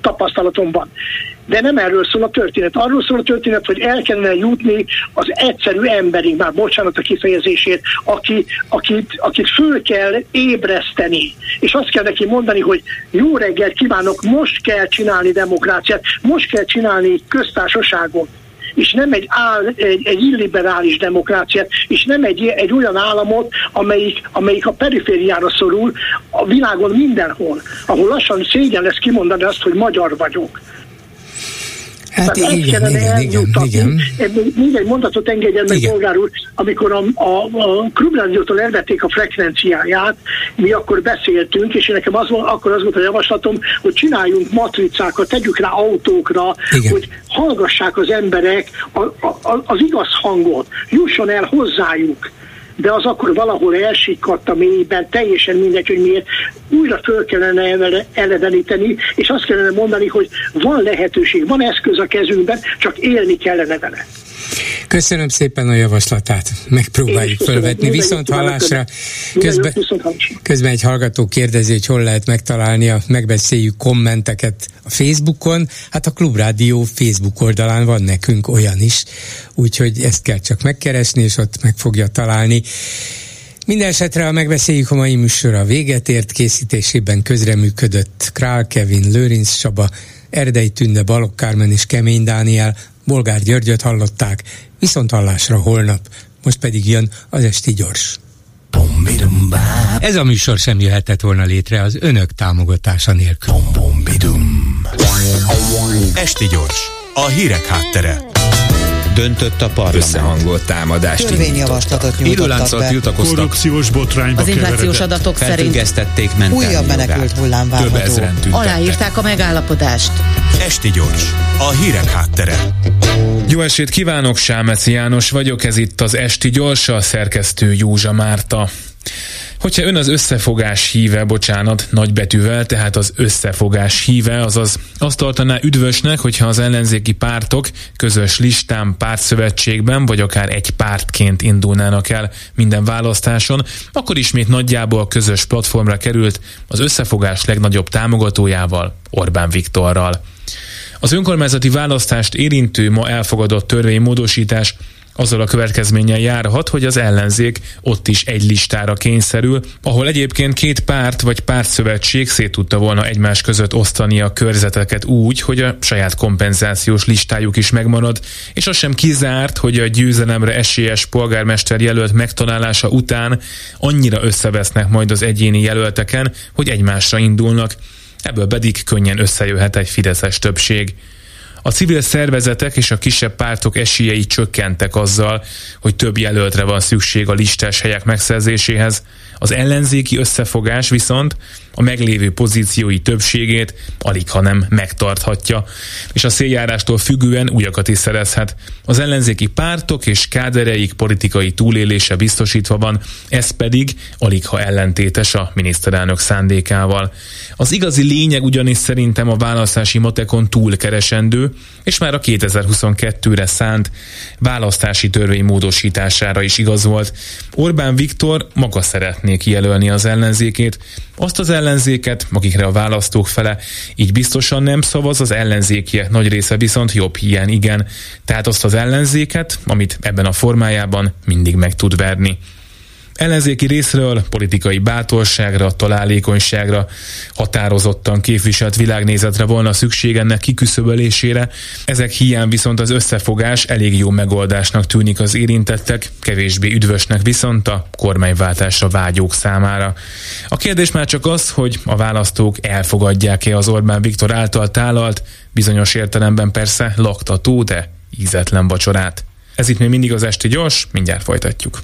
tapasztalatomban. De nem erről szól a történet. Arról szól a történet, hogy el kellene jutni az egyszerű emberig, már bocsánat a kifejezését, aki, akit, akit föl kell ébreszteni. És azt kell neki mondani, hogy jó reggelt kívánok, most kell csinálni demokráciát, most kell csinálni köztársaságot és nem egy, áll, egy, egy illiberális demokráciát, és nem egy, egy olyan államot, amelyik, amelyik a perifériára szorul a világon mindenhol, ahol lassan szégyen lesz kimondani azt, hogy magyar vagyok. Hát Tehát igen, igen, igen, igen. Még egy mondatot engedjen meg, Bolgár úr, amikor a, a, a Klubrádiótól elvették a frekvenciáját, mi akkor beszéltünk, és nekem az, akkor az volt a javaslatom, hogy csináljunk matricákat, tegyük rá autókra, igen. hogy hallgassák az emberek a, a, az igaz hangot, jusson el hozzájuk de az akkor valahol elsikadt a mélyben, teljesen mindegy, hogy miért, újra föl kellene eleveníteni, és azt kellene mondani, hogy van lehetőség, van eszköz a kezünkben, csak élni kellene vele. Köszönöm szépen a javaslatát, megpróbáljuk fölvetni. Viszont hallásra. közben, közben egy hallgató kérdezi, hogy hol lehet megtalálni a megbeszéljük kommenteket a Facebookon. Hát a Klubrádió Facebook oldalán van nekünk olyan is, úgyhogy ezt kell csak megkeresni, és ott meg fogja találni. Minden esetre, ha megbeszéljük a mai műsor a véget ért készítésében közreműködött Král Kevin, Lőrinc Csaba, Erdei Tünde, Balok Kármen és Kemény Dániel, Bolgár Györgyöt hallották, viszont hallásra holnap, most pedig jön az Esti Gyors. Ez a műsor sem jöhetett volna létre az önök támogatása nélkül. Esti Gyors, a hírek háttere döntött a parlament. Összehangolt támadást Törvényjavaslatot nyújtottak be. tiltakoztak. Korrupciós botrányba Az inflációs adatok szerint újabb menekült hullám várható. Aláírták a megállapodást. Esti gyors, a hírek háttere. Jó esét kívánok, Sámeci János vagyok, ez itt az Esti Gyors, a szerkesztő Józsa Márta. Hogyha ön az összefogás híve, bocsánat, nagybetűvel, tehát az összefogás híve, azaz azt tartaná üdvösnek, hogyha az ellenzéki pártok közös listán, pártszövetségben, vagy akár egy pártként indulnának el minden választáson, akkor ismét nagyjából közös platformra került az összefogás legnagyobb támogatójával, Orbán Viktorral. Az önkormányzati választást érintő ma elfogadott törvénymódosítás azzal a következménnyel járhat, hogy az ellenzék ott is egy listára kényszerül, ahol egyébként két párt vagy pártszövetség szét tudta volna egymás között osztani a körzeteket úgy, hogy a saját kompenzációs listájuk is megmarad, és az sem kizárt, hogy a győzelemre esélyes polgármester jelölt megtalálása után annyira összevesznek majd az egyéni jelölteken, hogy egymásra indulnak, ebből pedig könnyen összejöhet egy fideszes többség. A civil szervezetek és a kisebb pártok esélyei csökkentek azzal, hogy több jelöltre van szükség a listás helyek megszerzéséhez. Az ellenzéki összefogás viszont a meglévő pozíciói többségét alig ha nem megtarthatja, és a széljárástól függően újakat is szerezhet. Az ellenzéki pártok és kádereik politikai túlélése biztosítva van, ez pedig alig ha ellentétes a miniszterelnök szándékával. Az igazi lényeg ugyanis szerintem a választási matekon túl keresendő, és már a 2022-re szánt választási törvény módosítására is igaz volt. Orbán Viktor maga szeretné kijelölni az ellenzékét, azt az ellenzéket, akikre a választók fele így biztosan nem szavaz, az ellenzékiek nagy része viszont jobb hiány igen, tehát azt az ellenzéket, amit ebben a formájában mindig meg tud verni. Ellenzéki részről politikai bátorságra, találékonyságra, határozottan képviselt világnézetre volna szükség ennek kiküszöbölésére, ezek hiány viszont az összefogás elég jó megoldásnak tűnik az érintettek, kevésbé üdvösnek viszont a kormányváltásra vágyók számára. A kérdés már csak az, hogy a választók elfogadják-e az Orbán Viktor által tálalt, bizonyos értelemben persze laktató, de ízetlen vacsorát. Ez itt még mindig az Esti Gyors, mindjárt folytatjuk.